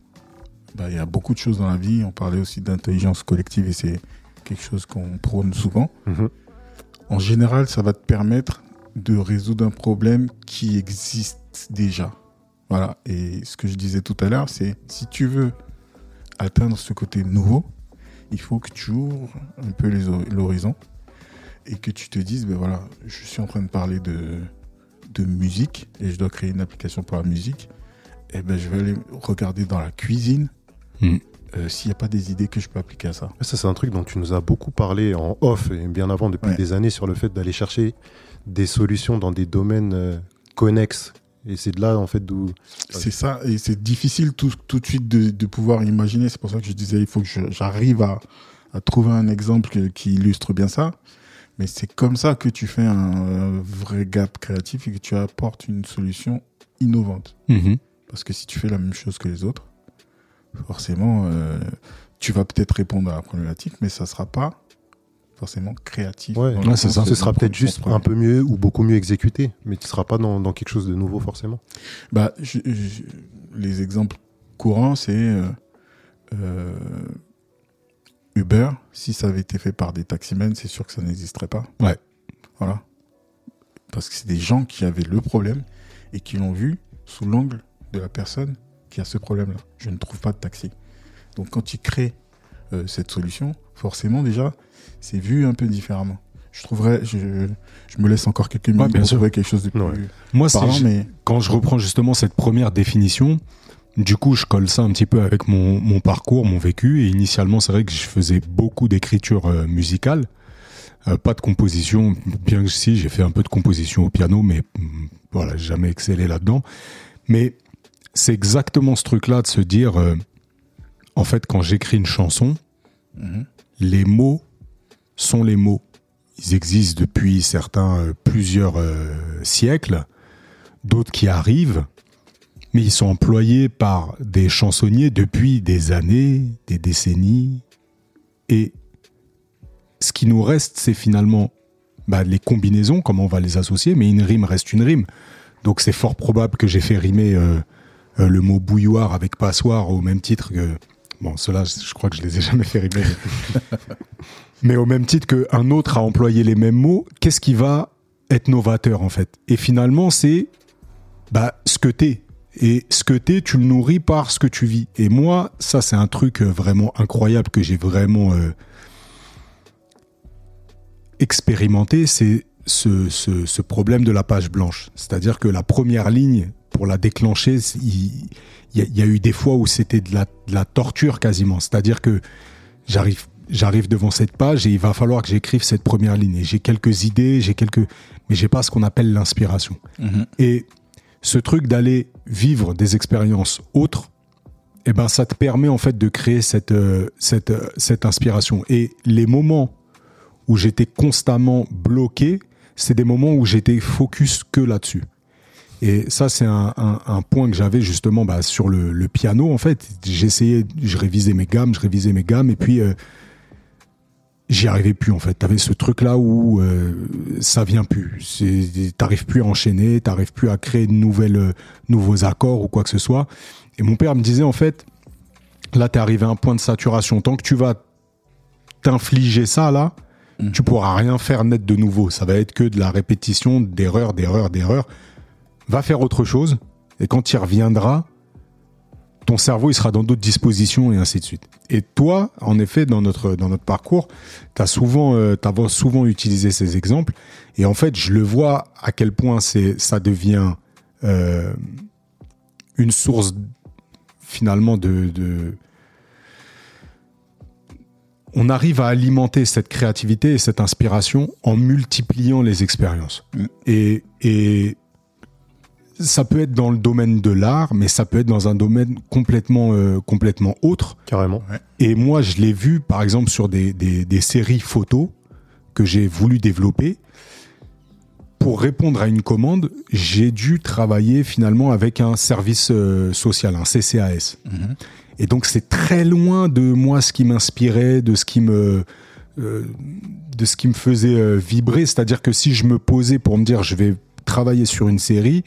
bah, il y a beaucoup de choses dans la vie. On parlait aussi d'intelligence collective et c'est quelque chose qu'on prône souvent. En général, ça va te permettre de résoudre un problème qui existe déjà. Voilà. Et ce que je disais tout à l'heure, c'est si tu veux atteindre ce côté nouveau, il faut que tu ouvres un peu l'horizon et que tu te dises, ben voilà, je suis en train de parler de, musique et je dois créer une application pour la musique. Et ben, je vais aller regarder dans la cuisine Mhm. Euh, s'il n'y a pas des idées que je peux appliquer à ça. Ça, c'est un truc dont tu nous as beaucoup parlé en off et bien avant, depuis Ouais. des années, sur le fait d'aller chercher des solutions dans des domaines euh, connexes. Et c'est de là, en fait, d'où. C'est ça, et c'est difficile tout, tout de suite de, de pouvoir imaginer. C'est pour ça que je disais, il faut que j'arrive à, à trouver un exemple que- qui illustre bien ça. Mais c'est comme ça que tu fais un euh, vrai gap créatif et que tu apportes une solution innovante. Mhm. Parce que si tu fais la même chose que les autres, forcément, euh, tu vas peut-être répondre à la problématique, mais ça sera pas forcément créatif. Ouais, ça. Ce sera peut-être juste un peu mieux ou beaucoup mieux exécuté, mais tu seras pas dans, dans quelque chose de nouveau forcément. Bah, je- je- les exemples courants, c'est euh, euh, Uber. Si ça avait été fait par des taximens, c'est sûr que ça n'existerait pas. Ouais. Voilà. Parce que c'est des gens qui avaient le problème et qui l'ont vu sous l'angle de la personne qui a ce problème-là. Je ne trouve pas de taxi. Donc quand ils créent euh, cette solution, forcément déjà, c'est vu un peu différemment. Je trouverais, je, je me laisse encore quelques minutes bien pour sûr. trouver quelque chose de plus Ouais. Moi, c'est- parlant, mais quand je reprends justement cette première définition, du coup, je colle ça un petit peu avec mon, mon parcours, mon vécu. Et initialement, c'est vrai que je faisais beaucoup d'écriture euh, musicale. Euh, pas de composition, bien que si, j'ai fait un peu de composition au piano, mais hum, voilà, jamais excellé là-dedans. Mais c'est exactement ce truc-là de se dire, euh, en fait, quand j'écris une chanson, Mhm. les mots sont les mots. Ils existent depuis certains euh, plusieurs euh, siècles, d'autres qui arrivent, mais ils sont employés par des chansonniers depuis des années, des décennies. Et ce qui nous reste, c'est finalement bah, les combinaisons, comment on va les associer, mais une rime reste une rime. Donc c'est fort probable que j'ai fait rimer euh, le mot bouilloire avec passoire au même titre que... Bon, ceux-là, je crois que je les ai jamais fait rimer. Mais au même titre qu'un autre a employé les mêmes mots, qu'est-ce qui va être novateur en fait? Et finalement, c'est bah, ce que t'es. Et ce que t'es, tu le nourris par ce que tu vis. Et moi, ça, c'est un truc euh, vraiment incroyable que j'ai vraiment euh, expérimenté. C'est ce, ce, ce problème de la page blanche. C'est-à-dire que la première ligne, pour la déclencher, il il y, a- il y a eu des fois où c'était de la, de la torture quasiment. C'est-à-dire que j'arrive j'arrive devant cette page et il va falloir que j'écrive cette première ligne. J'ai quelques idées, j'ai quelques, mais j'ai pas ce qu'on appelle l'inspiration. Mhm. Et ce truc d'aller vivre des expériences autres, eh ben, ça te permet en fait de créer cette, euh, cette, euh, cette inspiration. Et les moments où j'étais constamment bloqué, c'est des moments où j'étais focus que là-dessus. Et ça, c'est un, point que j'avais justement bah, sur le, piano. En fait, j'essayais, je révisais mes gammes, je révisais mes gammes, et puis euh, j'y arrivais plus. En fait, t'avais ce truc-là où euh, ça vient plus. T'arrives plus à enchaîner, t'arrives plus à créer de nouvelles, euh, nouveaux accords ou quoi que ce soit. Et mon père me disait en fait, là, t'es arrivé à un point de saturation. Tant que tu vas t'infliger ça là, Mhm. tu pourras rien faire net de nouveau. Ça va être que de la répétition d'erreurs, d'erreurs, d'erreurs. Va faire autre chose. Et quand il reviendra, ton cerveau il sera dans d'autres dispositions et ainsi de suite. Et toi, en effet, dans notre dans notre parcours, t'as souvent euh, souvent utilisé ces exemples. Et en fait, je le vois à quel point c'est ça devient euh, une source finalement de, de on arrive à alimenter cette créativité et cette inspiration en multipliant les expériences. Et, et ça peut être dans le domaine de l'art, mais ça peut être dans un domaine complètement, euh, complètement autre. Carrément. Et moi, je l'ai vu, par exemple, sur des, des, des séries photos que j'ai voulu développer. Pour répondre à une commande, j'ai dû travailler finalement avec un service euh, social, un CCAS. Mhm. Et donc c'est très loin de moi ce qui m'inspirait, de ce qui me euh, de ce qui me faisait euh, vibrer. C'est-à-dire que si je me posais pour me dire je vais travailler sur une série,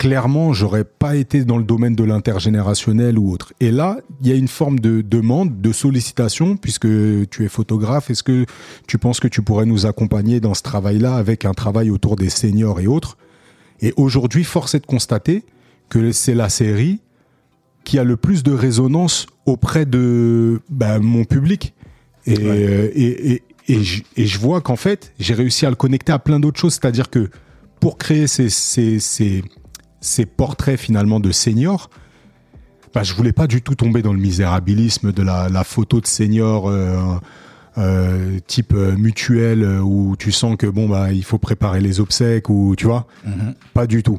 clairement j'aurais pas été dans le domaine de l'intergénérationnel ou autre. Et là, il y a une forme de demande, de sollicitation, puisque tu es photographe. Est-ce que tu penses que tu pourrais nous accompagner dans ce travail-là avec un travail autour des seniors et autres? Et aujourd'hui, force est de constater que c'est la série qui a le plus de résonance auprès de bah, mon public. Et, Ouais. euh, et, et, et, je, et je vois qu'en fait, j'ai réussi à le connecter à plein d'autres choses. C'est-à-dire que pour créer ces, ces, ces, ces portraits finalement de seniors, bah, je voulais pas du tout tomber dans le misérabilisme de la, la photo de senior euh, euh, type euh, mutuel euh, où tu sens que bon bah il faut préparer les obsèques ou tu vois Mhm. pas du tout.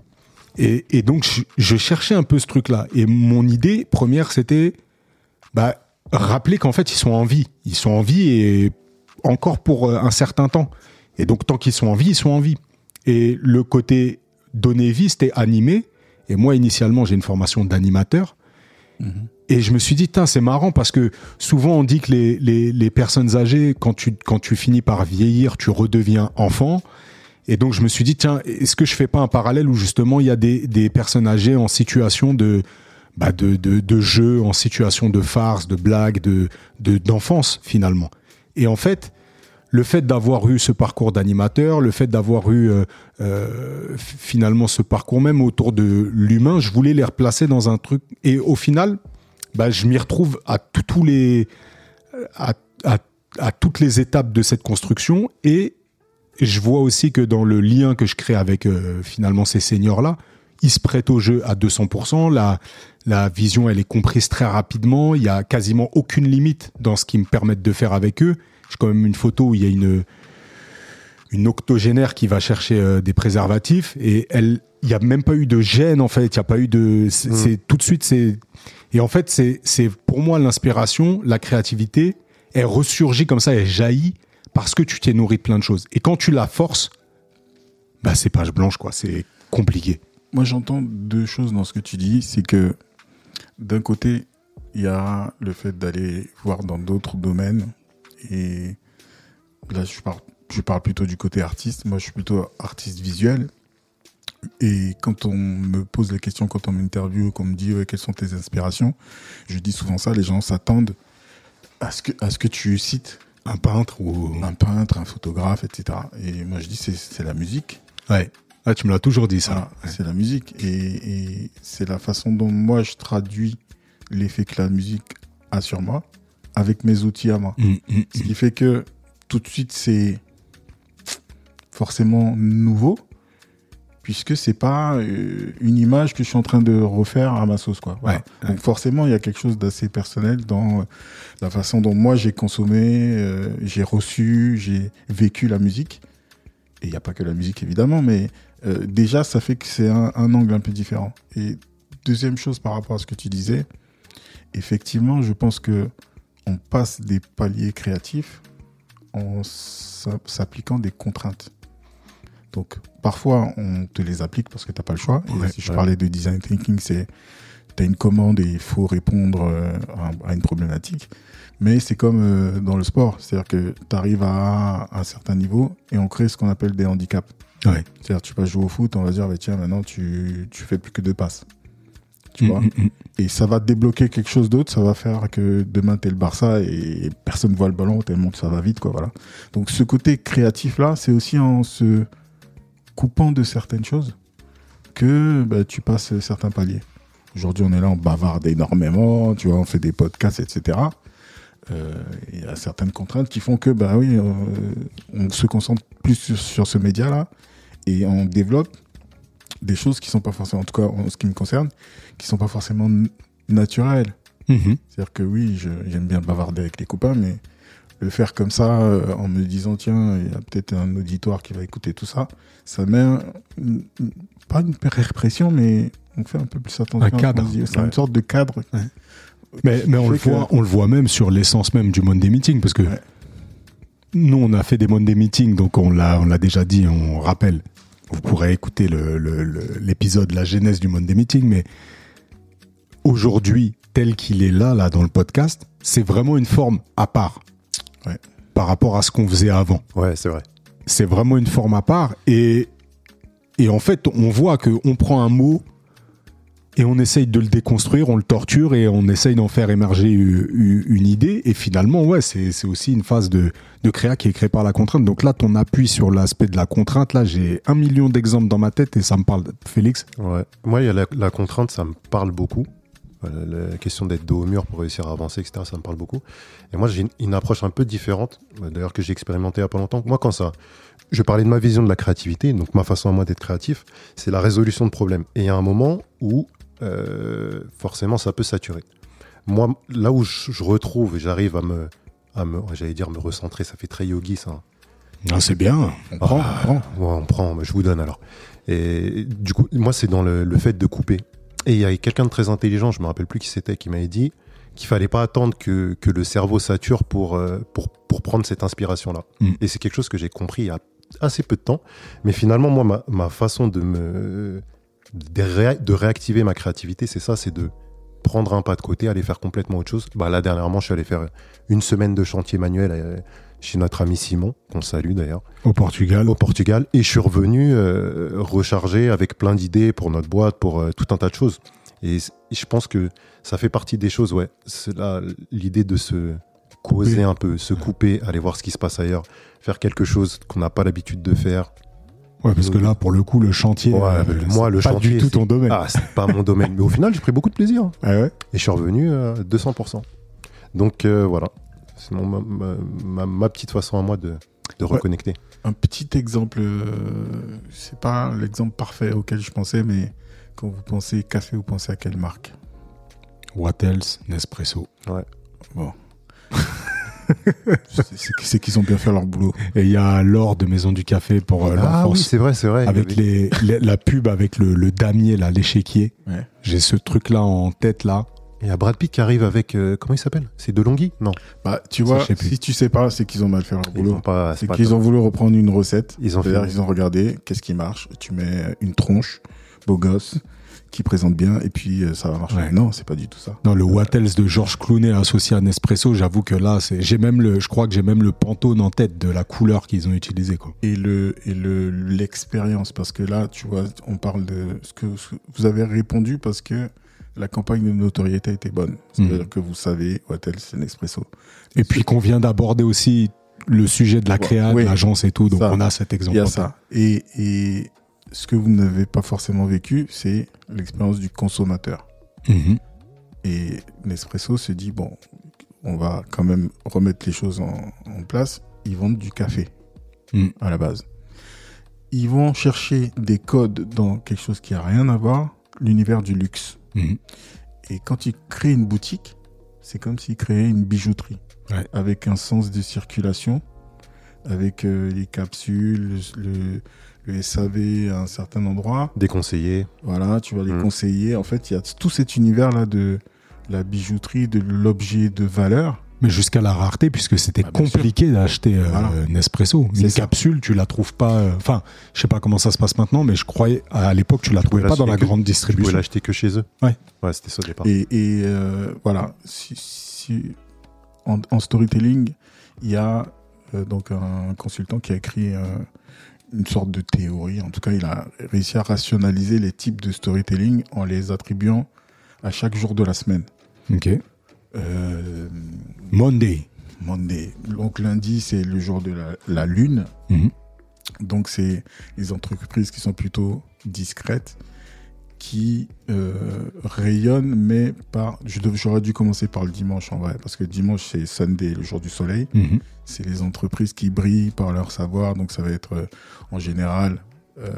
Et, et donc, je, je cherchais un peu ce truc-là. Et mon idée première, c'était bah, rappeler qu'en fait, ils sont en vie. Ils sont en vie et encore pour euh, un certain temps. Et donc, tant qu'ils sont en vie, ils sont en vie. Et le côté donner vie, c'était animer. Et moi, initialement, j'ai une formation d'animateur. Et je me suis dit, c'est marrant parce que souvent on dit que les, les, les, personnes âgées, quand tu, quand tu finis par vieillir, tu redeviens enfant. Et donc je me suis dit, tiens, est-ce que je fais pas un parallèle où justement il y a des, des personnes âgées en situation de, bah de, de, de jeu, en situation de farce, de blague, de, de, d'enfance finalement? Et en fait, le fait d'avoir eu ce parcours d'animateur, le fait d'avoir eu euh, euh, finalement ce parcours même autour de l'humain, je voulais les replacer dans un truc. Et au final, bah, je m'y retrouve à tous les à, à, toutes les étapes de cette construction et je vois aussi que dans le lien que je crée avec euh, finalement ces seniors là, ils se prêtent au jeu à 200%. La la vision elle est comprise très rapidement. Il y a quasiment aucune limite dans ce qu'ils me permettent de faire avec eux. J'ai quand même une photo où il y a une une octogénaire qui va chercher euh, des préservatifs et elle il y a même pas eu de gêne en fait il y a pas eu de c'est mmh. tout de suite c'est et en fait, c'est pour moi l'inspiration, la créativité, elle ressurgit comme ça, elle jaillit parce que tu t'es nourri de plein de choses. Et quand tu la forces, bah c'est page blanche quoi, c'est compliqué. Moi j'entends deux choses dans ce que tu dis, c'est que d'un côté il y a le fait d'aller voir dans d'autres domaines et là je parle je parle plutôt du côté artiste. Moi je suis plutôt artiste visuel et quand on me pose la question, quand on m'interviewe, qu'on me dit quelles sont tes inspirations, je dis souvent ça, les gens s'attendent à ce que, à ce que tu cites un peintre ou un peintre, un photographe, etc. Et moi je dis c'est la musique. Ouais. Ah, tu me l'as toujours dit ça. C'est la musique et, et c'est la façon dont moi je traduis l'effet que la musique a sur moi avec mes outils à moi. Mmh, mmh, Ce qui fait que tout de suite c'est forcément nouveau puisque c'est pas euh, une image que je suis en train de refaire à ma sauce quoi. Ouais, Donc forcément, il y a quelque chose d'assez personnel dans euh, la façon dont moi j'ai consommé, euh, j'ai reçu, j'ai vécu la musique. Et il n'y a pas que la musique évidemment, mais euh, déjà ça fait que c'est un, un, angle un peu différent. Et deuxième chose par rapport à ce que tu disais, effectivement, je pense que on passe des paliers créatifs en s'appliquant des contraintes. Donc parfois on te les applique parce que t'as pas le choix. Ouais, si je parlais de design thinking, c'est t'as une commande et il faut répondre euh, à, une problématique. Mais c'est comme euh, dans le sport, c'est-à-dire que tu arrives à un certain niveau et on crée ce qu'on appelle des handicaps. Ouais. C'est-à-dire tu vas jouer au foot, on va dire bah, tiens maintenant tu tu fais plus que deux passes. Tu mmh, vois mmh, mmh. Et ça va débloquer quelque chose d'autre, ça va faire que demain t'es le Barça et personne voit le ballon tellement que ça va vite quoi voilà. Donc ce côté créatif là, c'est aussi en se coupant de certaines choses que bah, tu passes certains paliers. Aujourd'hui, on est là, on bavarde énormément, tu vois, on fait des podcasts, etc. Euh, il y a certaines contraintes qui font que, bah oui, euh, on se concentre plus sur, ce média-là et on développe des choses qui sont pas forcément, en tout cas en ce qui me concerne, qui sont pas forcément naturelles. Mm -hmm. C'est-à-dire que oui, j'aime bien bavarder avec les copains, mais le faire comme ça euh, en me disant tiens il y a peut-être un auditoire qui va écouter tout ça ça met un, une, pas une répression mais on fait un peu plus attention un cadre c'est ouais. une sorte de cadre ouais. mais, mais on le voit que... on le voit même sur l'essence même du Monday Meeting parce que ouais. nous on a fait des Monday Meeting donc on l'a déjà dit on rappelle vous pourrez écouter l'épisode la genèse du Monday Meeting mais aujourd'hui tel qu'il est là là dans le podcast c'est vraiment une forme à part ouais. par rapport à ce qu'on faisait avant. Ouais, c'est vrai. C'est vraiment une forme à part. Et, et en fait, on voit qu'on prend un mot et on essaye de le déconstruire, on le torture et on essaye d'en faire émerger une idée. Et finalement, ouais, c'est aussi une phase de, de créa qui est créée par la contrainte. Donc là, ton appui sur l'aspect de la contrainte, là, j'ai un million d'exemples dans ma tête et ça me parle. Félix Ouais. Moi, il y a la, contrainte, ça me parle beaucoup. La question d'être dos au mur pour réussir à avancer, etc., ça me parle beaucoup. Et moi, j'ai une, approche un peu différente, d'ailleurs que j'ai expérimenté il y a pas longtemps. Moi, quand ça, je parlais de ma vision de la créativité, donc ma façon à moi d'être créatif, c'est la résolution de problèmes. Et il y a un moment où, euh, forcément, ça peut saturer. Moi, là où je, je retrouve, j'arrive à me, à me, j'allais dire me recentrer, ça fait très yogi, ça. Non, c'est bien. On prend, ah, on prend. Ouais, on prend. Je vous donne alors. Et du coup, moi, c'est dans le, le fait de couper. Et il y a quelqu'un de très intelligent, je me rappelle plus qui c'était, qui m'avait dit qu'il fallait pas attendre que, que le cerveau sature pour, euh, pour, pour prendre cette inspiration-là. Mm. Et c'est quelque chose que j'ai compris il y a assez peu de temps. Mais finalement, moi, ma, ma façon de me de, réa- de réactiver ma créativité, c'est ça, c'est de prendre un pas de côté, aller faire complètement autre chose. Bah, là, dernièrement, je suis allé faire une semaine de chantier manuel euh, chez notre ami Simon, qu'on salue d'ailleurs Au Portugal. au Portugal et je suis revenu euh, rechargé avec plein d'idées pour notre boîte, pour euh, tout un tas de choses. Et je pense que ça fait partie des choses, ouais. C'est là l'idée de se causer Couper. un peu, se couper, aller voir ce qui se passe ailleurs, faire quelque chose qu'on n'a pas l'habitude de faire. Ouais, parce que là, pour le coup, le chantier. Ouais, euh, moi, le pas chantier, du tout ton domaine. Ah, c'est pas mon domaine, mais au final, j'ai pris beaucoup de plaisir. Ah ouais et je suis revenu euh, à 200%. Donc euh, voilà, c'est mon- ma, ma- ma- ma petite façon à moi de, de Ouais. reconnecter. Un petit exemple, euh, c'est pas l'exemple parfait auquel je pensais, mais quand vous pensez café, vous pensez à quelle marque? What else Nespresso. Bon. c'est qu'ils ont bien fait leur boulot. Et il y a l'or de Maison du Café pour euh, ah oui, c'est vrai, c'est vrai. avec les, les- la pub avec le, le damier, là, l'échiquier. Ouais. J'ai ce truc-là en tête, là. Il y a Brad Pitt qui arrive avec. euh, comment il s'appelle? C'est DeLonghi Non. Bah, tu vois, si tu sais pas, c'est qu'ils ont mal fait leur boulot. C'est qu'ils ont voulu reprendre une recette. Ils ont fait. ils ont regardé qu'est-ce qui marche? Tu mets une tronche, beau gosse, qui présente bien, et puis euh, ça va marcher. Ouais. Non, c'est pas du tout ça. Dans le What else de Georges Clooney associé à Nespresso, j'avoue que là, c'est, j'ai même le, je crois que j'ai même le pantone en tête de la couleur qu'ils ont utilisé, quoi. Et le et le l'expérience, parce que là, tu vois, on parle de ce que, vous avez répondu parce que la campagne de notoriété était bonne. C'est-à-dire Mhm. que vous savez, Wattel, c'est Nespresso. Et puis qu'on vient d'aborder aussi le sujet de la Ouais, créa, de l'agence et tout, donc Ça. on a cet exemple. Il y a en tête. ça. Et, et ce que vous n'avez pas forcément vécu, c'est l'expérience du consommateur. Mhm. Et Nespresso se dit, bon, on va quand même remettre les choses en, en place. Ils vendent du café Mm. à la base. Ils vont chercher des codes dans quelque chose qui a rien à voir, l'univers du luxe. Mhm. Et quand ils créent une boutique, c'est comme s'ils créaient une bijouterie. Ouais. Avec un sens de circulation, avec euh, les capsules, le, le SAV à un certain endroit. Déconseillé. Voilà, tu vas les Mm. conseiller. En fait, il y a tout cet univers-là de la bijouterie, de l'objet de valeur. Mais jusqu'à la rareté, puisque c'était Ah, compliqué d'acheter euh, Voilà. Nespresso. Une ça. capsule, tu la trouves pas. euh, Enfin, je sais pas comment ça se passe maintenant, mais je croyais à l'époque, tu la trouvais pouvais pas dans la que- grande Tu pouvais distribution. l'acheter que chez eux. Ouais. Ouais, c'était ça au départ. Et, et, euh, voilà, si, si- en, en storytelling, il y a euh, donc un consultant qui a écrit euh, une sorte de théorie. En tout cas, il a réussi à rationaliser les types de storytelling en les attribuant à chaque jour de la semaine. Ok. Euh, Monday. Monday. Donc lundi, c'est le jour de la, la lune. Mhm. Donc c'est les entreprises qui sont plutôt discrètes, qui euh, rayonnent, mais par... J'aurais dû commencer par le dimanche en vrai, parce que dimanche c'est Sunday, le jour du soleil. Mhm. C'est les entreprises qui brillent par leur savoir, donc ça va être euh, en général euh,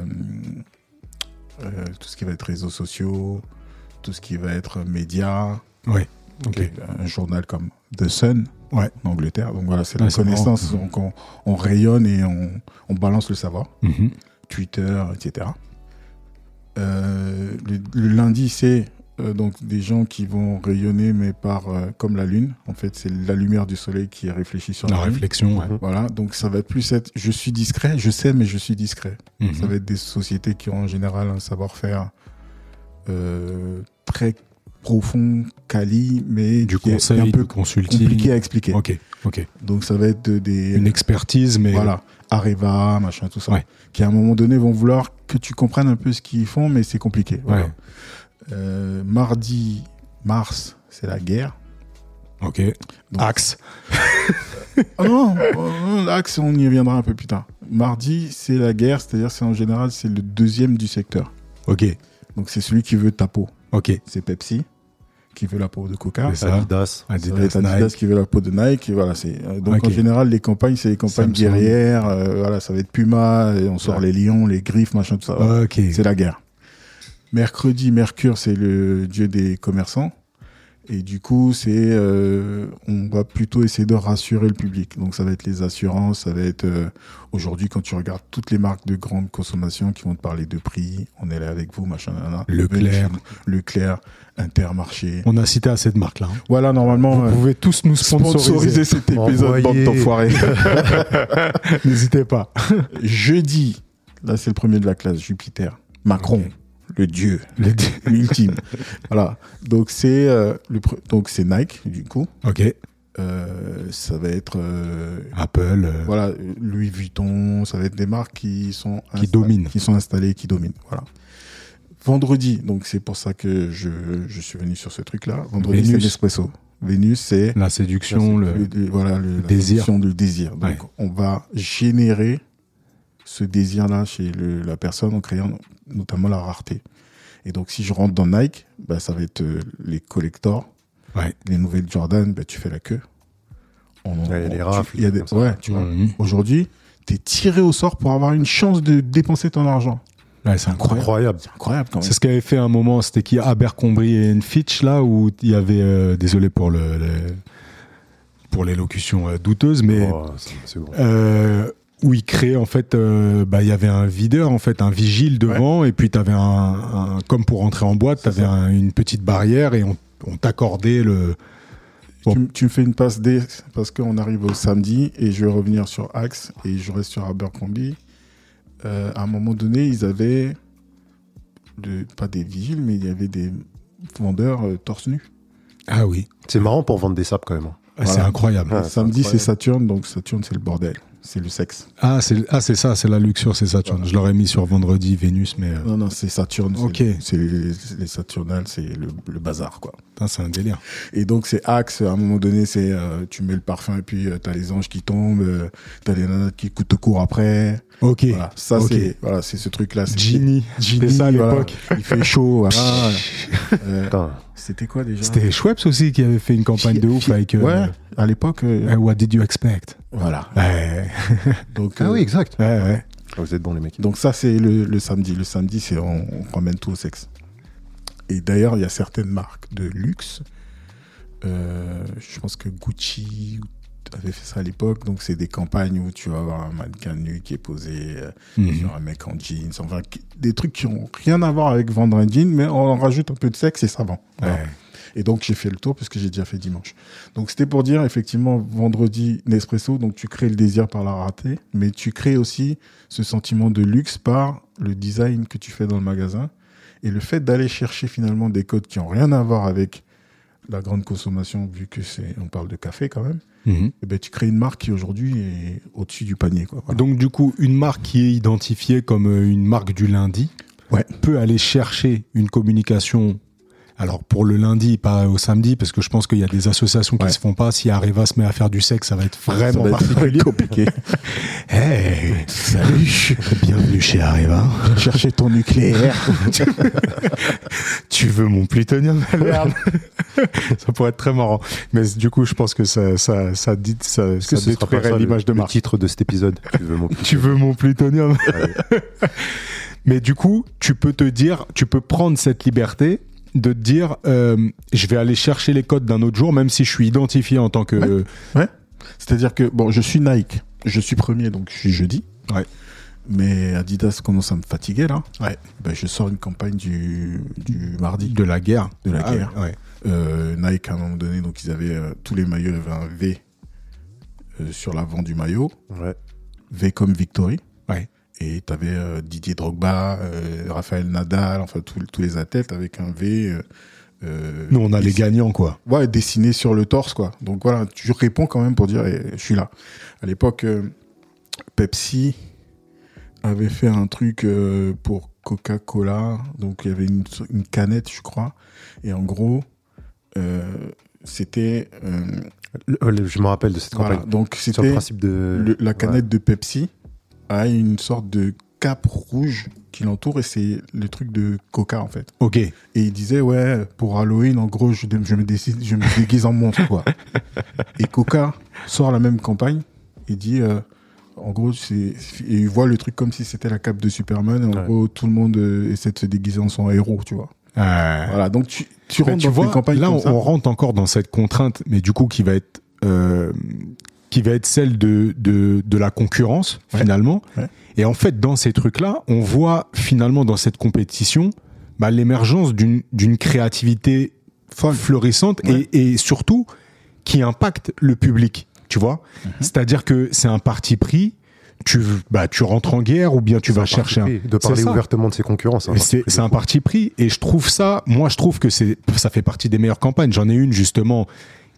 euh, tout ce qui va être réseaux sociaux, tout ce qui va être médias. Ouais. Un journal comme The Sun Ouais. en Angleterre. Donc voilà, c'est la connaissance. marrant. Donc on, on rayonne et on, on balance le savoir. Mhm. Twitter, etc. Euh, le, le lundi, c'est euh, donc des gens qui vont rayonner, mais par euh, comme la lune. En fait, c'est la lumière du soleil qui est réfléchie sur La la, réflexion. ouais. Voilà, donc ça va plus être je suis discret, je sais, mais je suis discret. Mhm. Ça va être des sociétés qui ont en général un savoir-faire euh, très profond, quali, mais Du qui est conseil, un peu consulting. compliqué à expliquer. Ok. Ok. Donc ça va être de- des Une expertise, mais voilà, Areva, machin, tout ça, Ouais. qui à un moment donné vont vouloir que tu comprennes un peu ce qu'ils font, mais c'est compliqué. Voilà. Ouais. Euh, mardi, mars, c'est la guerre. ok. Donc- Axe. Ah non, euh, l'axe, on y reviendra un peu plus tard. Mardi, c'est la guerre, c'est-à-dire c'est en général c'est le deuxième du secteur. Ok. Donc c'est celui qui veut ta peau. Ok. C'est Pepsi qui veut la peau de Coca. C'est. Adidas. Adidas, Adidas Nike. qui veut la peau de Nike. et Voilà, c'est euh, donc en général les campagnes c'est les campagnes Samsung. guerrières. euh, voilà, ça va être Puma. et on sort Ouais. les lions, les griffes, machin tout ça. Ok. C'est la guerre. Mercredi, Mercure, c'est le dieu des commerçants. Et du coup, c'est, euh, on va plutôt essayer de rassurer le public. Donc, ça va être les assurances, ça va être euh, aujourd'hui quand tu regardes toutes les marques de grande consommation qui vont te parler de prix, on est là avec vous, machin, nanana. Leclerc. Leclerc, Intermarché. On a cité assez de marques là. hein. Voilà, normalement, Vous euh, pouvez tous nous sponsoriser. sponsoriser cet épisode, bande d'enfoirés. N'hésitez pas. Jeudi, là, c'est le premier de la classe, Jupiter. Macron. Le dieu. Les- l'ultime. voilà. Donc c'est euh, le donc c'est Nike du coup. Ok. Euh, ça va être euh, Apple. euh, voilà Louis Vuitton. Ça va être des marques qui sont Qui dominent. qui sont installées, qui dominent. Voilà. Vendredi, donc c'est pour ça que je, je suis venu sur ce truc-là. Vendredi, c'est l'espresso. Vénus, c'est La séduction, le... le, le- voilà le, la désir. désir. Donc Ouais. on va générer ce désir-là chez le- la personne en créant notamment la rareté. Et donc si je rentre dans Nike, bah, ça va être euh, les collectors, Ouais. les nouvelles Jordan, bah, tu fais la queue. On- il y a on- les tu- rafles, il y a des, ça. ouais, tu vois. Mhm. Aujourd'hui, tu es tiré au sort pour avoir une chance de dépenser ton argent. Ouais, c'est incroyable. Incroyable. C'est incroyable quand même. C'est ce qu'avait fait un moment, c'était qui Abercrombie et Fitch là où il y avait, euh, désolé pour le, le- pour l'élocution euh, douteuse, mais Oh, c'est c'est bon. euh, où il créait en fait, euh, bah il y avait un videur en fait, un vigile devant, et puis t'avais un, un, comme pour entrer en boîte, t'avais un- une petite barrière et on, on t'accordait le. Bon. Tu, me fais une passe D parce qu'on arrive au samedi et je vais revenir sur Axe et je reste sur Abercrombie. Euh, à un moment donné, ils avaient de- pas des vigiles, mais il y avait des vendeurs euh, torse nu. Ah oui, C'est marrant pour vendre des sapes quand même. hein. Ah, c'est incroyable. Samedi, c'est Saturne, donc Saturne, c'est le bordel. C'est le sexe. Ah c'est ah c'est ça, c'est la luxure, c'est Saturne. Voilà. Je l'aurais mis sur vendredi, Vénus, mais euh, Non, non, c'est Saturne. Ok. C'est les, les Saturnales, c'est le, le bazar, quoi. c'est un délire. Et donc, c'est Axe. À un moment donné, c'est euh, tu mets le parfum et puis euh, t'as les anges qui tombent, euh, t'as les nanas qui te courent après. Ok. Voilà, ça c'est voilà, c'est ce truc-là. c'est- Genie, Genie, c'était ça à voilà. l'époque. Il fait chaud, voilà. Euh. C'était quoi déjà C'était Schweppes aussi qui avait fait une campagne de ouf avec. euh, Ouais, à l'époque. euh, euh, What did you expect? Voilà. Ouais, Donc, Ah euh, oui, exact. ouais, ouais. Ah, Vous êtes bons les mecs. donc ça c'est le, le samedi. Le samedi, c'est on, on ramène tout au sexe. Et d'ailleurs, il y a certaines marques de luxe. euh, je pense que Gucci avait fait ça à l'époque. Donc c'est des campagnes où tu vas avoir un mannequin nu qui est posé. euh, Mhm. sur un mec en jeans, enfin des trucs qui ont rien à voir avec vendre un jean, mais on en rajoute un peu de sexe et ça vend. Voilà. Ouais. Et donc j'ai fait le tour parce que j'ai déjà fait dimanche. Donc c'était pour dire effectivement vendredi Nespresso, donc tu crées le désir par la rareté, mais tu crées aussi ce sentiment de luxe par le design que tu fais dans le magasin et le fait d'aller chercher finalement des codes qui ont rien à voir avec la grande consommation vu que c'est on parle de café quand même. Mhm. Et ben tu crées une marque qui aujourd'hui est au-dessus du panier quoi. Voilà. Donc du coup, une marque qui est identifiée comme euh, une marque du lundi Ouais. peut aller chercher une communication. Alors pour le lundi, pas au samedi, parce que je pense qu'il y a des associations qui Ouais. se font pas. Si Areva se met à faire du sexe, ça va être vraiment va être particulier. compliqué. Hey, salut, bienvenue chez Areva. chercher ton nucléaire. Tu veux mon plutonium Merde. ça pourrait être très marrant. Mais du coup, je pense que ça, ça, ça dit, ça, ça détruirait le- l'image de le marque. titre de cet épisode Tu veux mon Tu veux mon plutonium. Mais du coup, tu peux te dire, tu peux prendre cette liberté de te dire, euh, je vais aller chercher les codes d'un autre jour, même si je suis identifié en tant que. C'est-à-dire que, bon, je suis Nike, je suis premier, donc je suis jeudi. Ouais. Mais Adidas commence à me fatiguer, là. Ouais. Ben, je sors une campagne du, du mardi De la guerre. de la Ah, guerre. ouais. Euh, Nike, à un moment donné, donc ils avaient euh, tous les maillots, avait un V euh, sur l'avant du maillot. Ouais. V comme Victory. Ouais. Et tu avais Didier Drogba, euh, Raphaël Nadal, enfin tous tous les athlètes avec un V. euh, euh, Nous, on a les gagnants, quoi. Ouais, dessiné sur le torse, quoi. Donc voilà, tu réponds quand même pour dire, eh, je suis là. À l'époque, euh, Pepsi avait fait un truc euh, pour Coca-Cola. Donc il y avait une, une canette, je crois. Et en gros, euh, c'était... euh, je me rappelle de cette voilà, campagne. donc Sur le c'était principe de. le- la canette de Pepsi a une sorte de cape rouge qui l'entoure et c'est le truc de Coca en fait. Ok. Et il disait ouais pour Halloween en gros je, je me décide je me déguise en monstre quoi. et Coca sort la même campagne et dit euh, en gros c'est et il voit le truc comme si c'était la cape de Superman et en Ouais. gros tout le monde euh, essaie de se déguiser en son héros tu vois. Euh, Voilà, donc tu, tu bah, rentres tu dans vois, une campagne là, on rentre encore dans cette contrainte, mais du coup, qui va être, euh, qui va être celle de, de, de la concurrence, Ouais. finalement. Ouais. Et en fait, dans ces trucs-là, on voit finalement dans cette compétition bah, l'émergence d'une créativité florissante Ouais. et, et surtout qui impacte le public, tu vois. Mhm. C'est-à-dire que c'est un parti pris, tu, bah, tu rentres en guerre ou bien tu vas chercher un, de parler ouvertement de ses concurrents. c'est un parti pris un parti et je trouve ça, moi je trouve que ça fait partie des meilleures campagnes. J'en ai une justement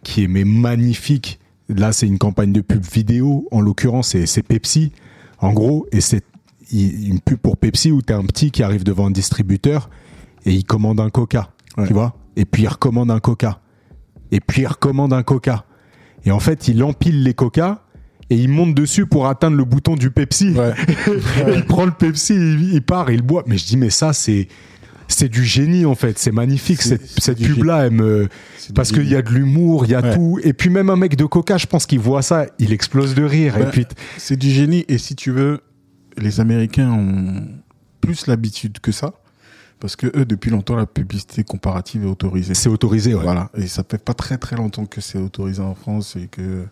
qui est mais magnifique. Là c'est une campagne de pub vidéo, en l'occurrence c'est Pepsi en gros et c'est une pub pour Pepsi où t'as un petit qui arrive devant un distributeur et il commande un Coca, Ouais. tu vois, et puis il recommande un Coca et puis il recommande un Coca et en fait il empile les Coca et il monte dessus pour atteindre le bouton du Pepsi Ouais. il prend le Pepsi, il, il part il boit. Mais je dis, mais ça, c'est. C'est du génie en fait, c'est magnifique C'est- cette, c'est cette du pub-là, elle me- C'est parce qu'il y a de l'humour, il y a Ouais. tout, et puis même un mec de Coca, je pense qu'il voit ça, il explose de rire, et puis C'est du génie. Et si tu veux, les Américains ont plus l'habitude que ça. Parce que eux, depuis longtemps, la publicité comparative est autorisée. c'est autorisé. Ouais. Voilà. Et ça fait pas très très longtemps que c'est autorisé en France et que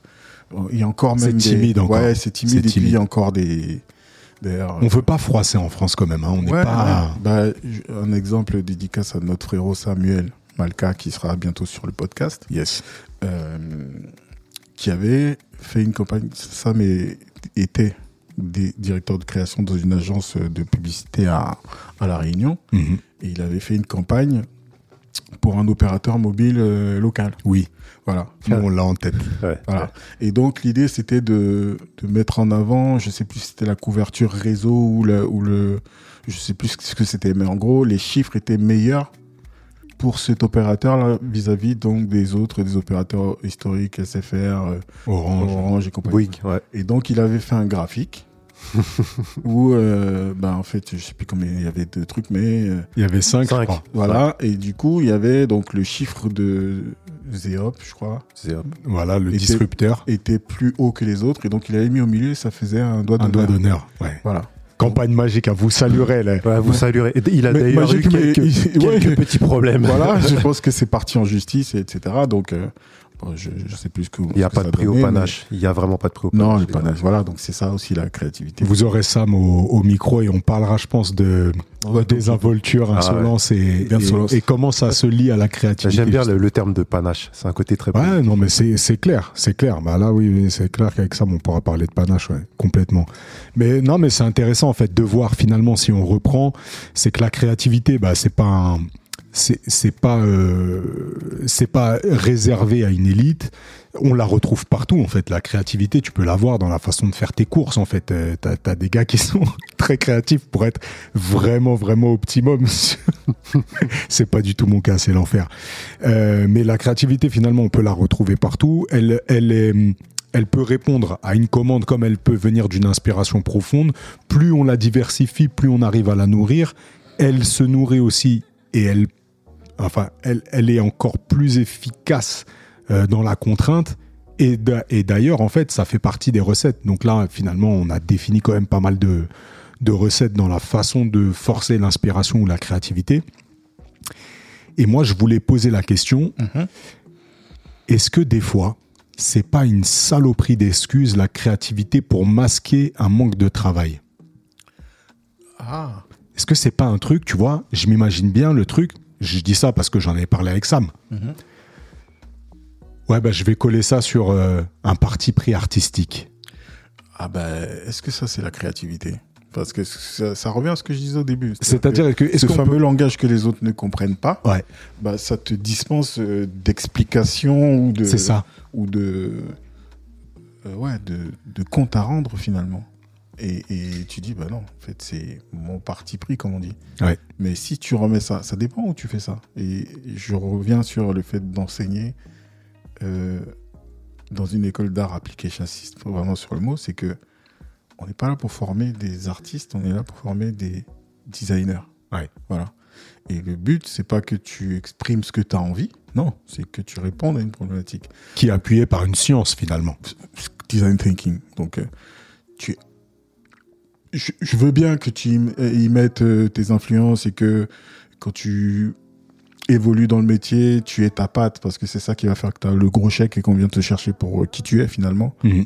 il y a encore C'est même des- timide encore. Ouais, c'est timide. C'est Et puis il timide. y a encore des. D'ailleurs. On veut pas froisser en France quand même, hein. on Ouais, pas. ouais. Bah, un exemple dédicace à notre frérot Samuel Malka qui sera bientôt sur le podcast. Yes. euh, qui avait fait une campagne. Sam est- était des directeur de création dans une agence de publicité à, à La Réunion. Mhm. Et il avait fait une campagne pour un opérateur mobile euh, local. Oui, Voilà. nous on l'a en tête. Ouais. Voilà. Et donc l'idée c'était de, de mettre en avant, je sais plus si c'était la couverture réseau ou le, ou le je sais plus ce que c'était, mais en gros les chiffres étaient meilleurs pour cet opérateur là vis-à-vis donc des autres des opérateurs historiques SFR, euh, Orange. Orange et compagnie. Bouygues, ouais. Et donc il avait fait un graphique où euh, ben en fait je sais plus combien il y avait de trucs mais euh, Il y avait 5 Cinq. voilà et du coup il y avait donc le chiffre de Zeop je crois hop. Voilà, le Et disrupteur. était plus haut que les autres et donc il avait mis au milieu ça faisait un doigt Un doigt d'honneur. d'honneur. Ouais. Voilà. Campagne magique, à vous saluerez là. Ouais, vous saluerez. Il a d'ailleurs eu mais quelques, ouais. petits problèmes. Voilà, je pense que c'est parti en justice et etc. Donc euh, je, je sais plus ce que Il n'y a pas de prix au panache. Il n'y a vraiment pas de prix au mais- Non, panache. le panache. Voilà, donc c'est ça aussi la créativité. Vous aurez Sam au, au micro et on parlera, je pense, de Ouais, désinvolture, Ah insolence et, et, et comment ça se lie à la créativité. J'aime bien le, le terme de panache. C'est un côté très Ouais, non, mais c'est c'est clair, c'est clair. Bah là, oui, c'est clair qu'avec ça, on pourra parler de panache, ouais, complètement. Mais non, mais c'est intéressant en fait de voir finalement si on reprend, c'est que la créativité, bah c'est pas un, c'est pas euh, c'est pas réservé à une élite. On la retrouve partout en fait. La créativité, tu peux la voir dans la façon de faire tes courses en fait. Euh, T'as as des gars qui sont très créatifs pour être vraiment vraiment optimum. c'est pas du tout mon cas, c'est l'enfer. Euh, mais la créativité, finalement, on peut la retrouver partout. Elle, elle est, elle peut répondre à une commande comme elle peut venir d'une inspiration profonde. Plus on la diversifie, plus on arrive à la nourrir. Elle se nourrit aussi et elle, enfin, elle, elle est encore plus efficace euh, dans la contrainte. Et d'a- et d'ailleurs, en fait, ça fait partie des recettes. Donc là, finalement, on a défini quand même pas mal de, de recettes dans la façon de forcer l'inspiration ou la créativité. Et moi, je voulais poser la question Mhm. est-ce que des fois, c'est pas une saloperie d'excuses la créativité pour masquer un manque de travail? Ah. Est-ce que c'est pas un truc, tu vois Je m'imagine bien le truc. Je dis ça parce que j'en ai parlé avec Sam. Mhm. Ouais, bah, je vais coller ça sur euh, un parti pris artistique. Ah ben, est-ce que ça c'est la créativité? Parce que ça, ça revient à ce que je disais au début. C'est-à-dire que, ce fameux peut... langage que les autres ne comprennent pas, Ouais, bah ça te dispense euh, d'explications ou de c'est ça. ou de euh, ouais de, de compte à rendre finalement. Et, et tu dis bah non, en fait c'est mon parti pris comme on dit. Ouais. Mais si tu remets ça, ça dépend où tu fais ça. Et je reviens sur le fait d'enseigner euh, dans une école d'art appliqué, j'insiste vraiment sur le mot, c'est que on n'est pas là pour former des artistes, on est là pour former des designers. Ouais. Voilà. Et le but, c'est pas que tu exprimes ce que tu as envie, non, c'est que tu répondes à une problématique. Qui est appuyé par une science, finalement. Design thinking. Donc, euh, tu... je, je veux bien que tu y y mettes euh, tes influences et que quand tu évolues dans le métier, tu es ta patte, parce que c'est ça qui va faire que tu as le gros chèque et qu'on vient te chercher pour euh, qui tu es finalement. Mhm.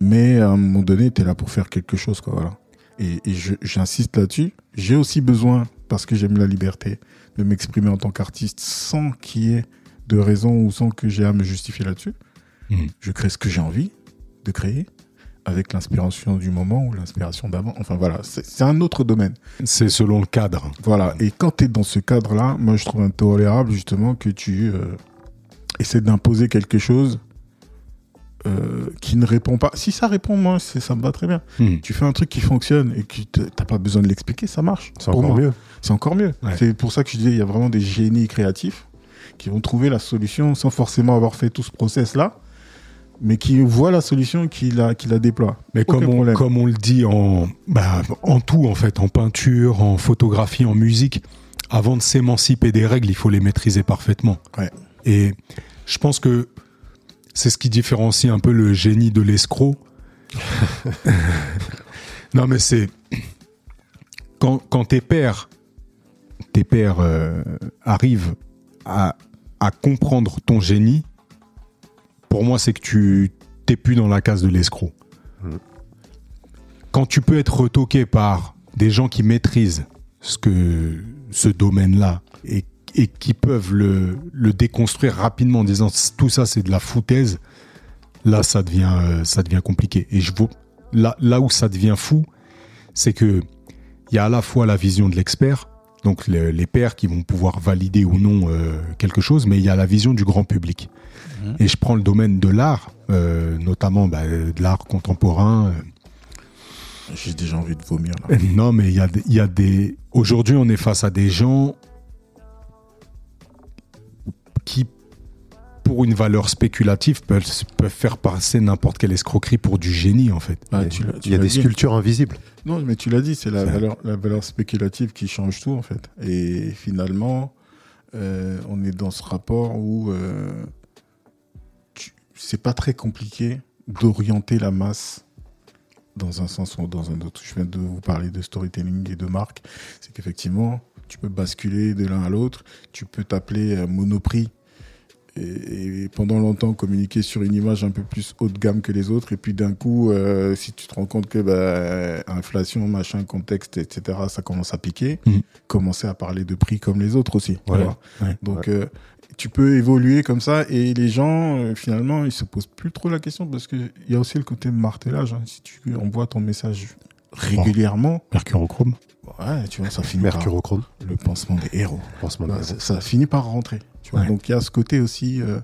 Mais à un moment donné, tu es là pour faire quelque chose, quoi, voilà. Et, j'insiste là-dessus. J'ai aussi besoin, parce que j'aime la liberté, de m'exprimer en tant qu'artiste sans qu'il y ait de raison ou sans que j'ai à me justifier là-dessus. Mhm. Je crée ce que j'ai envie de créer avec l'inspiration du moment ou l'inspiration d'avant. Enfin voilà, c'est un autre domaine. C'est selon le cadre. Voilà. Et quand tu es dans ce cadre-là, moi je trouve intolérable justement que tu euh, essaies d'imposer quelque chose euh, qui ne répond pas. Si ça répond, moi, ça me va très bien. Mhm. Tu fais un truc qui fonctionne et que t'as pas besoin de l'expliquer, ça marche. C'est encore mieux. C'est encore mieux. C'est pour ça que je disais, il y a vraiment des génies créatifs qui vont trouver la solution sans forcément avoir fait tout ce process-là, mais qui voient la solution et qui la, qui la déploient. Mais Aucun comme on, problème. comme on le dit en, bah, en tout, en fait, en peinture, en photographie, en musique, avant de s'émanciper des règles, il faut les maîtriser parfaitement. Ouais. Et je pense que c'est ce qui différencie un peu le génie de l'escroc. non, mais c'est quand, quand tes pères, tes pères euh, arrivent à, à comprendre ton génie, pour moi, c'est que tu t'es plus dans la case de l'escroc. Quand tu peux être retoqué par des gens qui maîtrisent ce que ce domaine-là et, et qui peuvent le, déconstruire rapidement en disant tout ça c'est de la foutaise, là ça devient euh, ça devient compliqué. Et je vois là où ça devient fou, c'est que il y a à la fois la vision de l'expert, donc le- les pairs qui vont pouvoir valider ou non euh, quelque chose, mais il y a la vision du grand public. Mhm. Et je prends le domaine de l'art, euh, notamment bah, de l'art contemporain. euh, J'ai déjà envie de vomir là. non, mais il y a, y a des. Aujourd'hui, on est face à des gens qui, pour une valeur spéculative, peuvent, peuvent faire passer n'importe quelle escroquerie pour du génie, en fait. Ah, Il y a- tu l'as- tu Il y a l'as des dit. sculptures invisibles. Non, mais tu l'as dit, c'est la valeur, la valeur spéculative qui change tout en fait. Et finalement, euh, on est dans ce rapport où euh, c'est pas très compliqué d'orienter la masse dans un sens ou dans un autre. Je viens de vous parler de storytelling et de marque. C'est qu'effectivement, tu peux basculer de l'un à l'autre. Tu peux t'appeler euh, Monoprix et, et pendant longtemps communiquer sur une image un peu plus haut de gamme que les autres. Et puis d'un coup, euh, si tu te rends compte que bah, inflation, machin, contexte, etc., ça commence à piquer, Mhm. commencer à parler de prix comme les autres aussi. Ouais. Ouais. Donc euh, tu peux évoluer comme ça et les gens, euh, finalement, ils se posent plus trop la question parce qu'il y a aussi le côté martelage. hein. Si tu envoies ton message régulièrement, Mercurochrome. ouais, tu vois, ça finit par Mercurochrome. le pansement des héros. Pansement de Bah, héros. ça, ça finit par rentrer. Tu vois. Ouais. Donc il y a ce côté aussi. euh,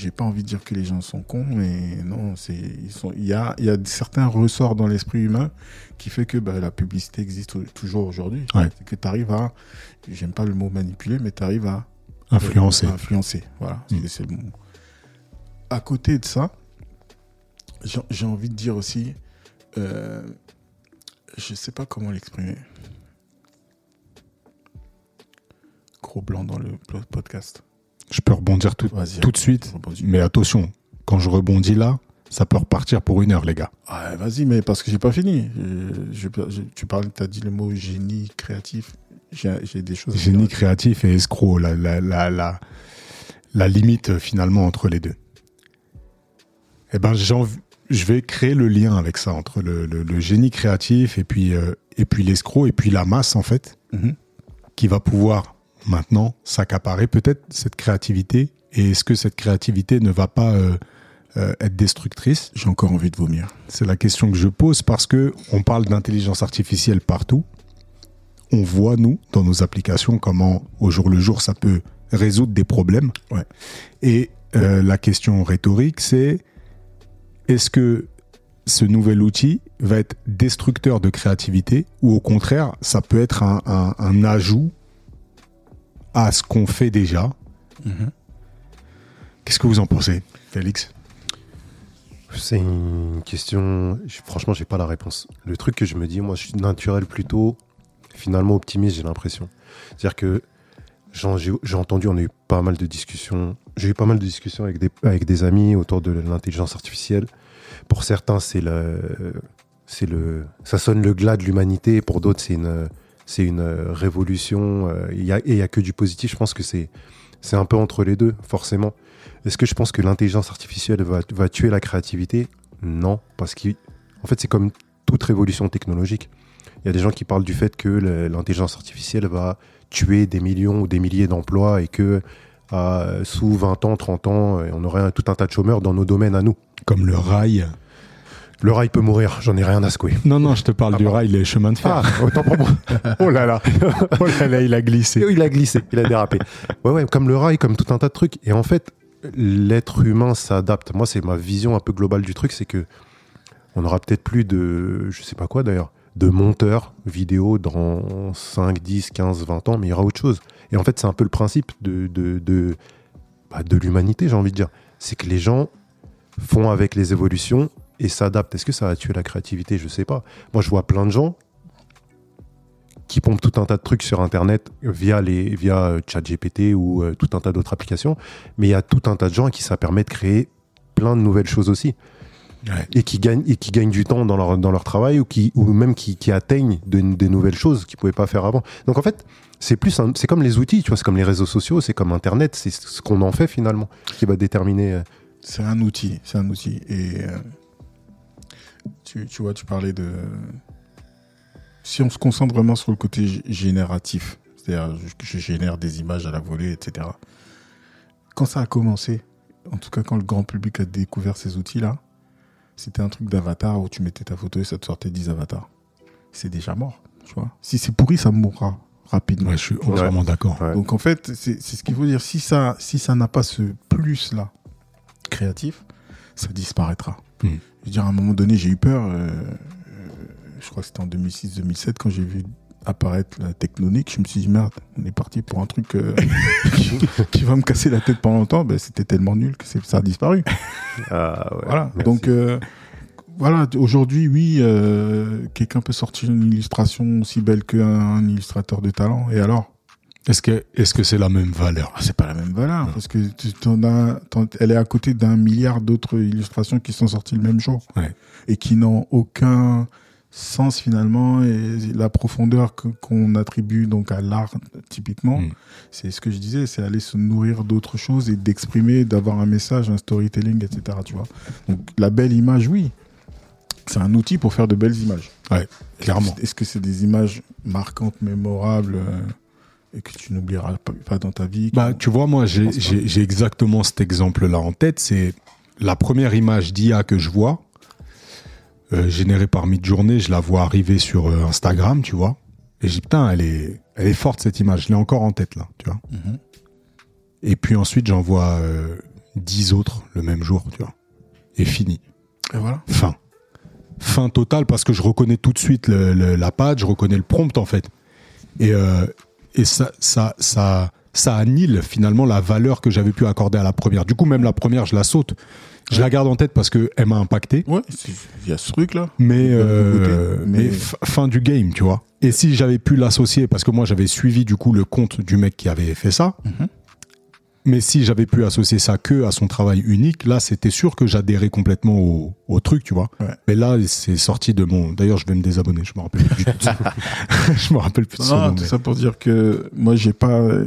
j'ai pas envie de dire que les gens sont cons, mais non, c'est ils sont. Il y a, y a certains ressorts dans l'esprit humain qui fait que bah, la publicité existe toujours aujourd'hui. Ouais. C'est que tu arrives à, j'aime pas le mot manipuler, mais tu arrives à Influencé. à influencer. Voilà, Mm. c'est- mot. À côté de ça, j'ai envie de dire aussi, euh, je sais pas comment l'exprimer. Gros blanc dans le po- podcast. Je peux rebondir tout, tout de suite. rebondis. Mais attention, quand je rebondis là, ça peut repartir pour une heure, les gars. Ah, Vas-y, mais parce que j'ai pas fini. Euh, je- je- tu parles, as dit le mot génie créatif. J'ai des choses. Génie créatif et escroc, la, la, la, la, la limite euh, finalement entre les deux. Eh ben, je vais créer le lien avec ça entre le, le, le génie créatif et puis euh, et puis l'escroc et puis la masse en fait Mhm. qui va pouvoir maintenant s'accaparer peut-être cette créativité et est-ce que cette créativité ne va pas euh, euh, être destructrice? J'ai encore envie de vomir. C'est la question que je pose parce que on parle d'intelligence artificielle partout. On voit nous dans nos applications comment au jour le jour ça peut résoudre des problèmes. Ouais. Et euh, la question rhétorique c'est est-ce que ce nouvel outil va être destructeur de créativité ou au contraire ça peut être un, un- un ajout à ce qu'on fait déjà Mhm. Qu'est-ce que vous en pensez, Félix? C'est une question. je- Franchement, j'ai pas la réponse. Le truc que je me dis, moi, je suis naturel plutôt, finalement optimiste, j'ai l'impression. C'est-à-dire que j'ai j'ai entendu, on a eu pas mal de discussions. J'ai eu pas mal de discussions avec des, avec des amis autour de l'intelligence artificielle. Pour certains, c'est le, c'est le, ça sonne le glas de l'humanité. Pour d'autres, c'est une, c'est une euh, révolution. euh, a, et il y a que du positif. Je pense que c'est c'est un peu entre les deux, forcément. Est-ce que je pense que l'intelligence artificielle va, tuer la créativité? Non, parce qu'en fait, c'est comme toute révolution technologique. Il y a des gens qui parlent du fait que l'intelligence artificielle va tuer des millions ou des milliers d'emplois et que sous 20 ans, 30 ans, euh, on aurait tout un tas de chômeurs dans nos domaines à nous. Comme le rail. Le rail peut mourir, j'en ai rien à secouer. Non, non, je te parle Ah, du pardon. rail, les chemins de fer. Ah, autant pour moi. oh là là. oh là là, il a glissé. Il a glissé, il a dérapé. Ouais, ouais, comme le rail, comme tout un tas de trucs. Et en fait, l'être humain s'adapte. Moi, c'est ma vision un peu globale du truc, c'est que on aura peut-être plus de, je sais pas quoi d'ailleurs, de monteurs vidéo dans 5, 10, 15, 20 ans, mais il y aura autre chose. Et en fait, c'est un peu le principe de, de, de, bah, de l'humanité, j'ai envie de dire. C'est que les gens font avec les évolutions et s'adaptent. Est-ce que ça va tuer la créativité? Je sais pas. Moi, je vois plein de gens qui pompent tout un tas de trucs sur Internet via les via euh, ChatGPT ou euh, tout un tas d'autres applications. Mais il y a tout un tas de gens à qui ça permet de créer plein de nouvelles choses aussi Ouais. et qui gagnent et qui gagnent du temps dans leur dans leur travail ou qui ou même qui, qui atteignent de- des nouvelles choses qu'ils pouvaient pas faire avant. Donc en fait, c'est plus c'est comme les outils, tu vois, c'est comme les réseaux sociaux, c'est comme Internet, c'est ce qu'on en fait finalement qui va déterminer. euh, C'est un outil, c'est un outil. Et euh, tu, tu vois, tu parlais de. Si on se concentre vraiment sur le côté génératif, c'est-à-dire je, je génère des images à la volée, etc. Quand ça a commencé, en tout cas quand le grand public a découvert ces outils-là, c'était un truc d'avatar où tu mettais ta photo et ça te sortait 10 avatars. C'est déjà mort, tu vois. Si c'est pourri, ça mourra rapidement. Ouais, je suis entièrement d'accord. Ouais. Donc en fait, c'est c'est ce qu'il faut dire. Si ça, si ça n'a pas ce plus-là créatif, ça disparaîtra. Hmm. Je veux dire, à un moment donné, j'ai eu peur. euh, euh, je crois que c'était en 2006-2007 quand j'ai vu apparaître la technonique. Je me suis dit merde, on est parti pour un truc euh, qui, qui va me casser la tête pendant longtemps. Ben, c'était tellement nul que ça a disparu. ah, ouais. Voilà. Merci. Donc euh, voilà, aujourd'hui, oui, quelqu'un peut sortir une illustration aussi belle qu'un un illustrateur de talent. Et alors? Est-ce que est-ce que c'est la même valeur? Ah, c'est pas la même valeur parce que tu as, elle est à côté d'un milliard d'autres illustrations qui sont sorties le même jour Ouais. et qui n'ont aucun sens finalement et la profondeur qu'on attribue donc à l'art typiquement Mm. c'est ce que je disais c'est aller se nourrir d'autres choses et d'exprimer d'avoir un message un storytelling etc tu vois donc la belle image oui c'est un outil pour faire de belles images Clairement. est-ce que c'est des images marquantes mémorables euh, et que tu n'oublieras pas, dans ta vie Bah, tu vois, moi, j'ai j'ai- j'ai exactement cet exemple-là en tête. C'est la première image d'IA que je vois, euh, générée par Midjourney. Je la vois arriver sur euh, Instagram, tu vois. Et dis, putain, elle est, elle est forte, cette image. Je l'ai encore en tête, là, tu vois. Mhm. Et puis ensuite, j'en vois euh, 10 autres le même jour, tu vois. Et fini. et voilà Fin. Fin totale parce que je reconnais tout de suite le- le- la page, je reconnais le prompt en fait. Et, euh, et ça, ça, ça, ça annule finalement la valeur que j'avais pu accorder à la première. Du coup, même la première, je la saute. Je Ouais. la garde en tête parce qu'elle m'a impacté. ouais il y a ce truc là Mais, euh, mais fin du game, tu vois. Et si j'avais pu l'associer, parce que moi j'avais suivi du coup le compte du mec qui avait fait ça, Mhm. Mais si j'avais pu associer ça que à son travail unique, là c'était sûr que j'adhérais complètement au, au truc, tu vois. Ouais. Mais là c'est sorti de mon. D'ailleurs je vais me désabonner, je me rappelle plus. je me rappelle plus de Non, nom. tout mais- ça pour dire que moi j'ai pas euh,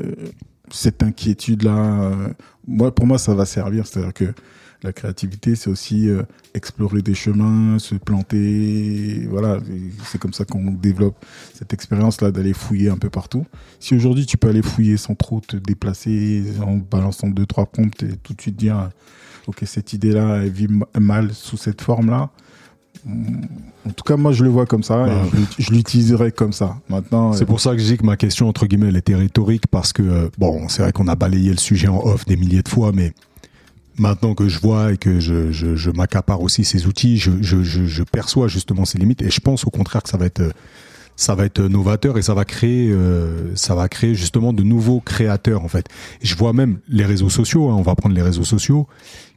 cette inquiétude là moi pour moi ça va servir c'est à dire que la créativité c'est aussi euh, explorer des chemins se planter voilà c'est comme ça qu'on développe cette expérience là d'aller fouiller un peu partout si aujourd'hui tu peux aller fouiller sans trop te déplacer en balançant deux trois prompts et tout de suite dire ok cette idée là elle vit mal sous cette forme là en tout cas, moi, je le vois comme ça. Et je l'ut- je l'utiliserai comme ça. Maintenant, C'est euh, pour ça que je dis que ma question, entre guillemets, elle était rhétorique parce que, euh, bon, c'est vrai qu'on a balayé le sujet en off des milliers de fois, mais maintenant que je vois et que je, je, je m'accapare aussi ces outils, je, perçois justement ces limites et je pense au contraire que ça va être, ça va être novateur et ça va créer, euh, ça va créer justement de nouveaux créateurs, en fait. Et je vois même les réseaux sociaux, hein, on va prendre les réseaux sociaux,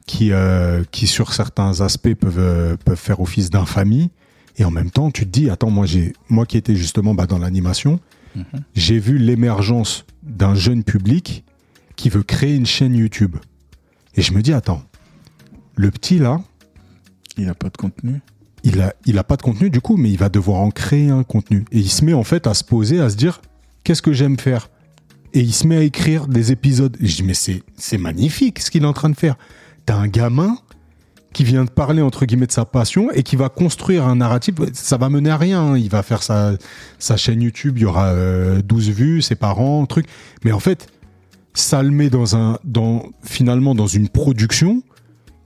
qui, euh, qui sur certains aspects peuvent, euh, peuvent faire office d'infamie. Et en même temps, tu te dis, attends, moi, j'ai, moi qui étais justement bah, dans l'animation, Mhm. j'ai vu l'émergence d'un jeune public qui veut créer une chaîne YouTube. Et je me dis, attends, le petit là, il n'a pas de contenu. il a, il a pas de contenu du coup, mais il va devoir en créer un contenu. Et il se met en fait à se poser, à se dire, qu'est-ce que j'aime faire? Et il se met à écrire des épisodes. Et je dis, mais c'est, magnifique ce qu'il est en train de faire. T'as un gamin qui vient de parler entre guillemets de sa passion et qui va construire un narratif. Ça va mener à rien. hein. Il va faire sa, sa chaîne YouTube, il y aura euh, 12 vues, ses parents, truc. Mais en fait, ça le met dans un, dans, finalement dans une production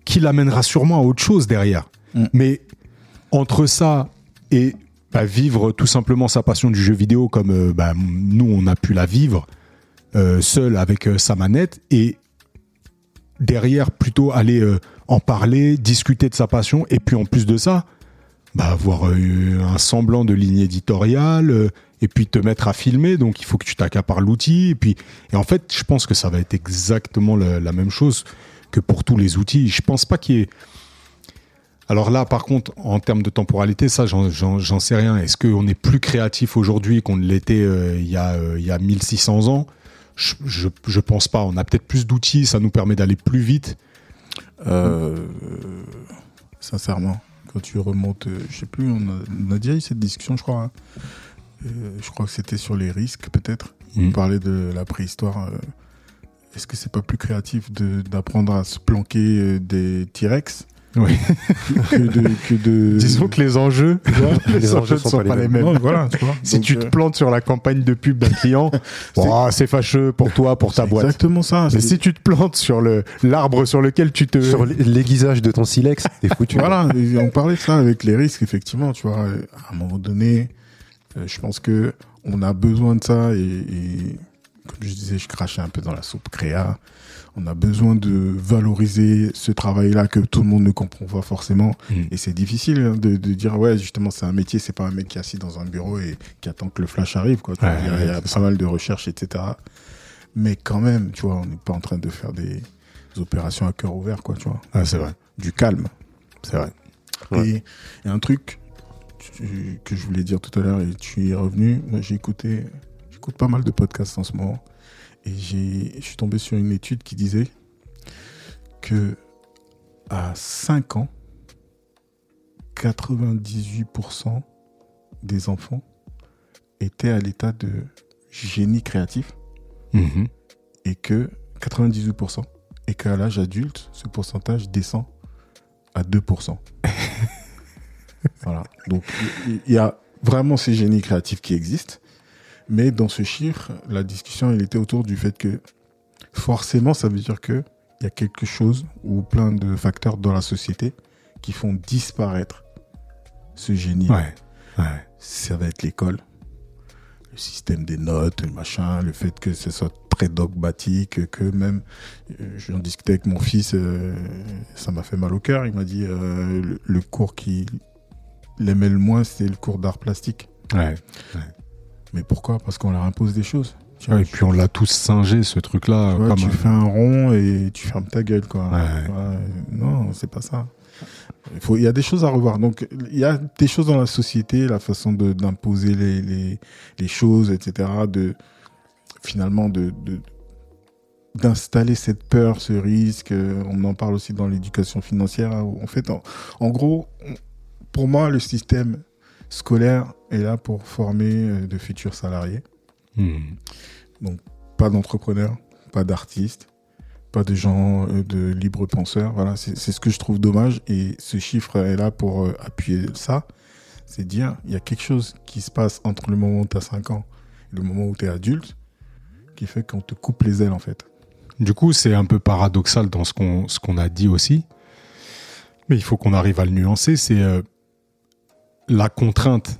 qui l'amènera sûrement à autre chose derrière. Mm. Mais entre ça et bah, vivre tout simplement sa passion du jeu vidéo comme euh, bah, nous on a pu la vivre euh, seul avec euh, sa manette et derrière plutôt aller en parler, discuter de sa passion et puis en plus de ça, bah, avoir un semblant de ligne éditoriale et puis te mettre à filmer. Donc il faut que tu t'accapares l'outil et puis et en fait je pense que ça va être exactement la, même chose que pour tous les outils. Je pense pas qu'il y ait alors là, par contre, en termes de temporalité, ça, j'en- sais rien. Est-ce qu'on est plus créatif aujourd'hui qu'on ne l'était euh, il, y a, euh, il y a 1600 ans? Je, je, pense pas. On a peut-être plus d'outils, ça nous permet d'aller plus vite. Euh, sincèrement, quand tu remontes, euh, je sais plus, on a, on a déjà eu cette discussion, je crois. hein. Euh, je crois que c'était sur les risques, peut-être. On Mm. parlait de la préhistoire. euh, Est-ce que c'est pas plus créatif d'apprendre à se planquer euh, des T-Rex Oui. que de, que de... Disons que les enjeux, Les enjeux sont pas les mêmes. Non, voilà, tu vois. Si Donc, tu te plantes sur la campagne de pub d'un client, C'est- oh, fâcheux pour toi, pour ta c'est boîte. exactement ça. Mais si tu te plantes sur le l'arbre sur lequel tu te Sur l'aiguisage de ton silex, t'es foutu. Voilà, on parlait de ça avec les risques, effectivement, tu vois. À un moment donné, euh, je pense que on a besoin de ça et, et comme je disais, je crachais un peu dans la soupe créa. On a besoin de valoriser ce travail-là que tout le monde ne comprend pas forcément. Mm. Et c'est difficile hein, de, de dire, ouais, justement, c'est un métier, c'est pas un mec qui est assis dans un bureau et qui attend que le flash arrive, quoi. Ouais, il y a, il y a ouais, pas mal de recherches, etc. Mais quand même, tu vois, on n'est pas en train de faire des opérations à cœur ouvert, quoi, tu vois. Ah, c'est vrai. Du calme. C'est vrai. Ouais. Et, et un truc que je voulais dire tout à l'heure et tu y es revenu, moi j'ai écouté, j'écoute pas mal de podcasts en ce moment et j'ai, je suis tombé sur une étude qui disait que à 5 ans, 98% des enfants étaient à l'état de génie créatif Mhm. et que 98% et qu'à l'âge adulte, ce pourcentage descend à 2%. voilà. Donc il y a vraiment ces génies créatifs qui existent, mais dans ce chiffre, la discussion elle était autour du fait que forcément ça veut dire que il y a quelque chose ou plein de facteurs dans la société qui font disparaître ce génie Ouais. Ouais. ça va être l'école. Le système des notes, le machin, le fait que ce soit très dogmatique, que même, euh, j'en discutais avec mon fils, euh, ça m'a fait mal au cœur. Il m'a dit euh, le, le cours qu'il aimait le moins, c'est le cours d'art plastique. Ouais. Mais pourquoi? Parce qu'on leur impose des choses. Tu Ouais, vois, et puis on l'a tous singé ce truc-là. tu vois, fais un rond et tu fermes ta gueule, quoi. Ouais. Non, c'est pas ça. Il, faut, il y a des choses à revoir. Donc, il y a des choses dans la société, la façon de- d'imposer les, les, les choses, etc. De, finalement, de, de- d'installer cette peur, ce risque. On en parle aussi dans l'éducation financière. En fait, en, en gros, pour moi, le système scolaire est là pour former euh, de futurs salariés Mhm. pas d'entrepreneurs, pas d'artistes, pas de gens euh, de libres penseurs. Voilà, c'est ce que je trouve dommage. Et ce chiffre est là pour euh, appuyer ça. C'est dire, il y a quelque chose qui se passe entre le moment où tu as 5 ans et le moment où tu es adulte qui fait qu'on te coupe les ailes, en fait. Du coup, c'est un peu paradoxal dans ce qu'on qu'on a dit aussi, mais il faut qu'on arrive à le nuancer. C'est euh, la contrainte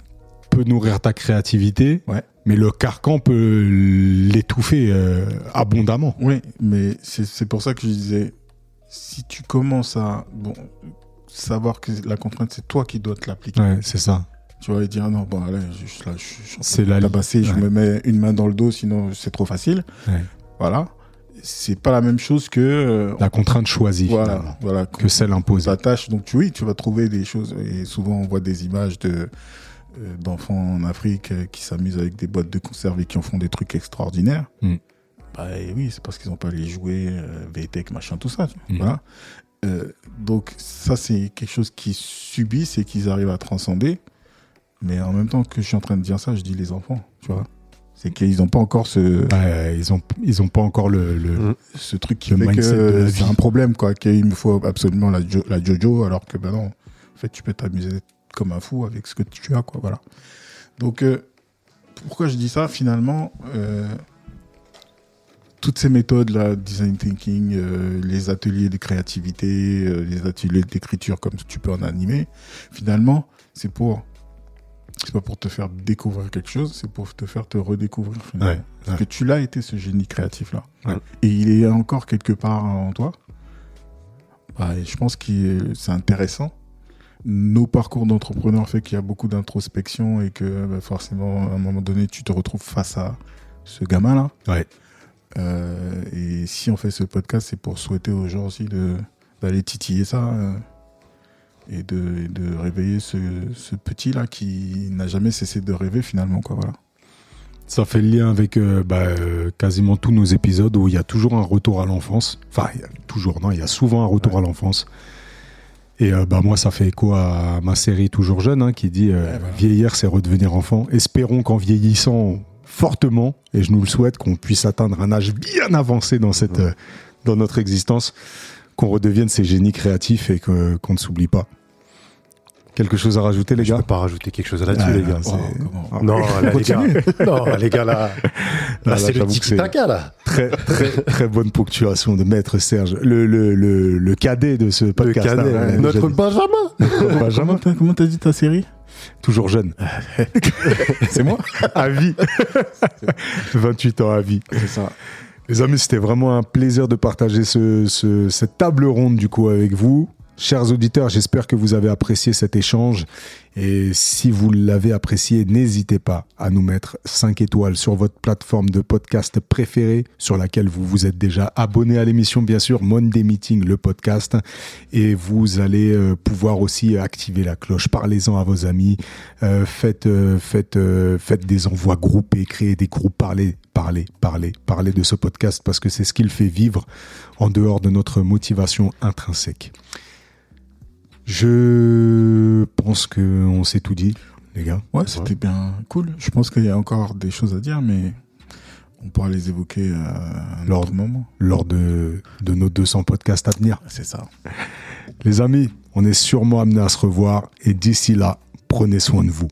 peut nourrir ta créativité, Ouais. mais le carcan peut l'étouffer euh, abondamment. Oui, mais c'est pour ça que je disais, si tu commences à bon, savoir que la contrainte, c'est toi qui dois te l'appliquer. Ouais, c'est ça. Tu vas dire, non, bon, allez, je, là, la tabasser, je me mets une main dans le dos, sinon c'est trop facile. Ouais. Voilà. C'est pas la même chose que. euh, La contrainte choisie voilà. Voilà. que celle imposée. tâche. Donc, tu, oui, tu vas trouver des choses. Et souvent, on voit des images de euh, d'enfants en Afrique euh, qui s'amusent avec des boîtes de conserve et qui en font des trucs extraordinaires. Mm. Bah oui, c'est parce qu'ils n'ont pas les jouets, euh, VTech, machin, tout ça. Mm. Voilà. Donc ça, c'est quelque chose qu'ils subissent et qu'ils arrivent à transcender. Mais en même temps que je suis en train de dire ça, je dis les enfants, tu vois. C'est qu'ils n'ont pas encore ce, Ouais, ils ont ils ont pas encore le, le- Mm. ce truc qui Le fait que c'est vie. un problème, quoi. Qu'il me faut absolument la, jo- la JoJo, alors que ben non, en fait, tu peux t'amuser comme un fou avec ce que tu as, quoi. Voilà. Donc, euh, pourquoi je dis ça Finalement, euh, toutes ces méthodes, là, design thinking, euh, les ateliers de créativité, euh, les ateliers d'écriture, comme tu peux en animer, finalement, c'est pour. C'est pas pour te faire découvrir quelque chose, c'est pour te faire te redécouvrir. finalement. Ouais, Parce ouais. que tu l'as été ce génie créatif là. Ouais. Et il est encore quelque part en toi. Bah, et je pense que c'est intéressant. Nos parcours d'entrepreneurs fait qu'il y a beaucoup d'introspection et que bah, forcément, à un moment donné, tu te retrouves face à ce gamin-là. Ouais. Euh, et si on fait ce podcast, c'est pour souhaiter aux gens aussi d'aller titiller ça euh, et, de, réveiller ce, ce petit-là qui n'a jamais cessé de rêver finalement. Quoi, voilà. Ça fait le lien avec euh, bah, euh, quasiment tous nos épisodes où il y a toujours un retour à l'enfance. Enfin, il y a toujours, non, il y a souvent un retour à l'enfance. Et euh, bah, moi, ça fait écho à ma série Toujours jeune hein, qui dit Ouais, voilà. vieillir, c'est redevenir enfant. Espérons qu'en vieillissant fortement, et je nous le souhaite, qu'on puisse atteindre un âge bien avancé dans, cette, Ouais. dans notre existence, qu'on redevienne ces génies créatifs et qu'on ne s'oublie pas. Quelque chose à rajouter, les Je gars peux pas rajouter quelque chose là-dessus, Ah, les gars. Oh, Non, là, les gars. Non, les gars, là. Là, Là, là, c'est le tiki-taka, là. Très, très, très bonne ponctuation de Maître Serge. Le, le, le, le cadet de ce Le podcast. cadet, hein, notre. Benjamin. Benjamin, Comment t'as, comment t'as dit ta série? Toujours jeune. C'est moi? À vie. 28 ans à vie. C'est ça. Les amis, c'était vraiment un plaisir de partager ce, ce- cette table ronde du coup avec vous. Chers auditeurs, j'espère que vous avez apprécié cet échange. Et si vous l'avez apprécié, n'hésitez pas à nous mettre 5 étoiles sur votre plateforme de podcast préférée, sur laquelle vous vous êtes déjà abonné à l'émission, bien sûr, Monday Meeting, le podcast. Et vous allez euh, pouvoir aussi activer la cloche. Parlez-en à vos amis. Euh, faites, euh, faites, faites des envois groupés, créez des groupes, parlez, parlez, parlez, parlez de ce podcast parce que c'est ce qu'il fait vivre en dehors de notre motivation intrinsèque. Je pense qu'on s'est tout dit, les gars. Ouais, c'était bien cool. Je pense qu'il y a encore des choses à dire, mais on pourra les évoquer à un Lors- autre moment. lors de, de nos 200 podcasts à venir. C'est ça. Les amis, on est sûrement amenés à se revoir et d'ici là, prenez soin de vous.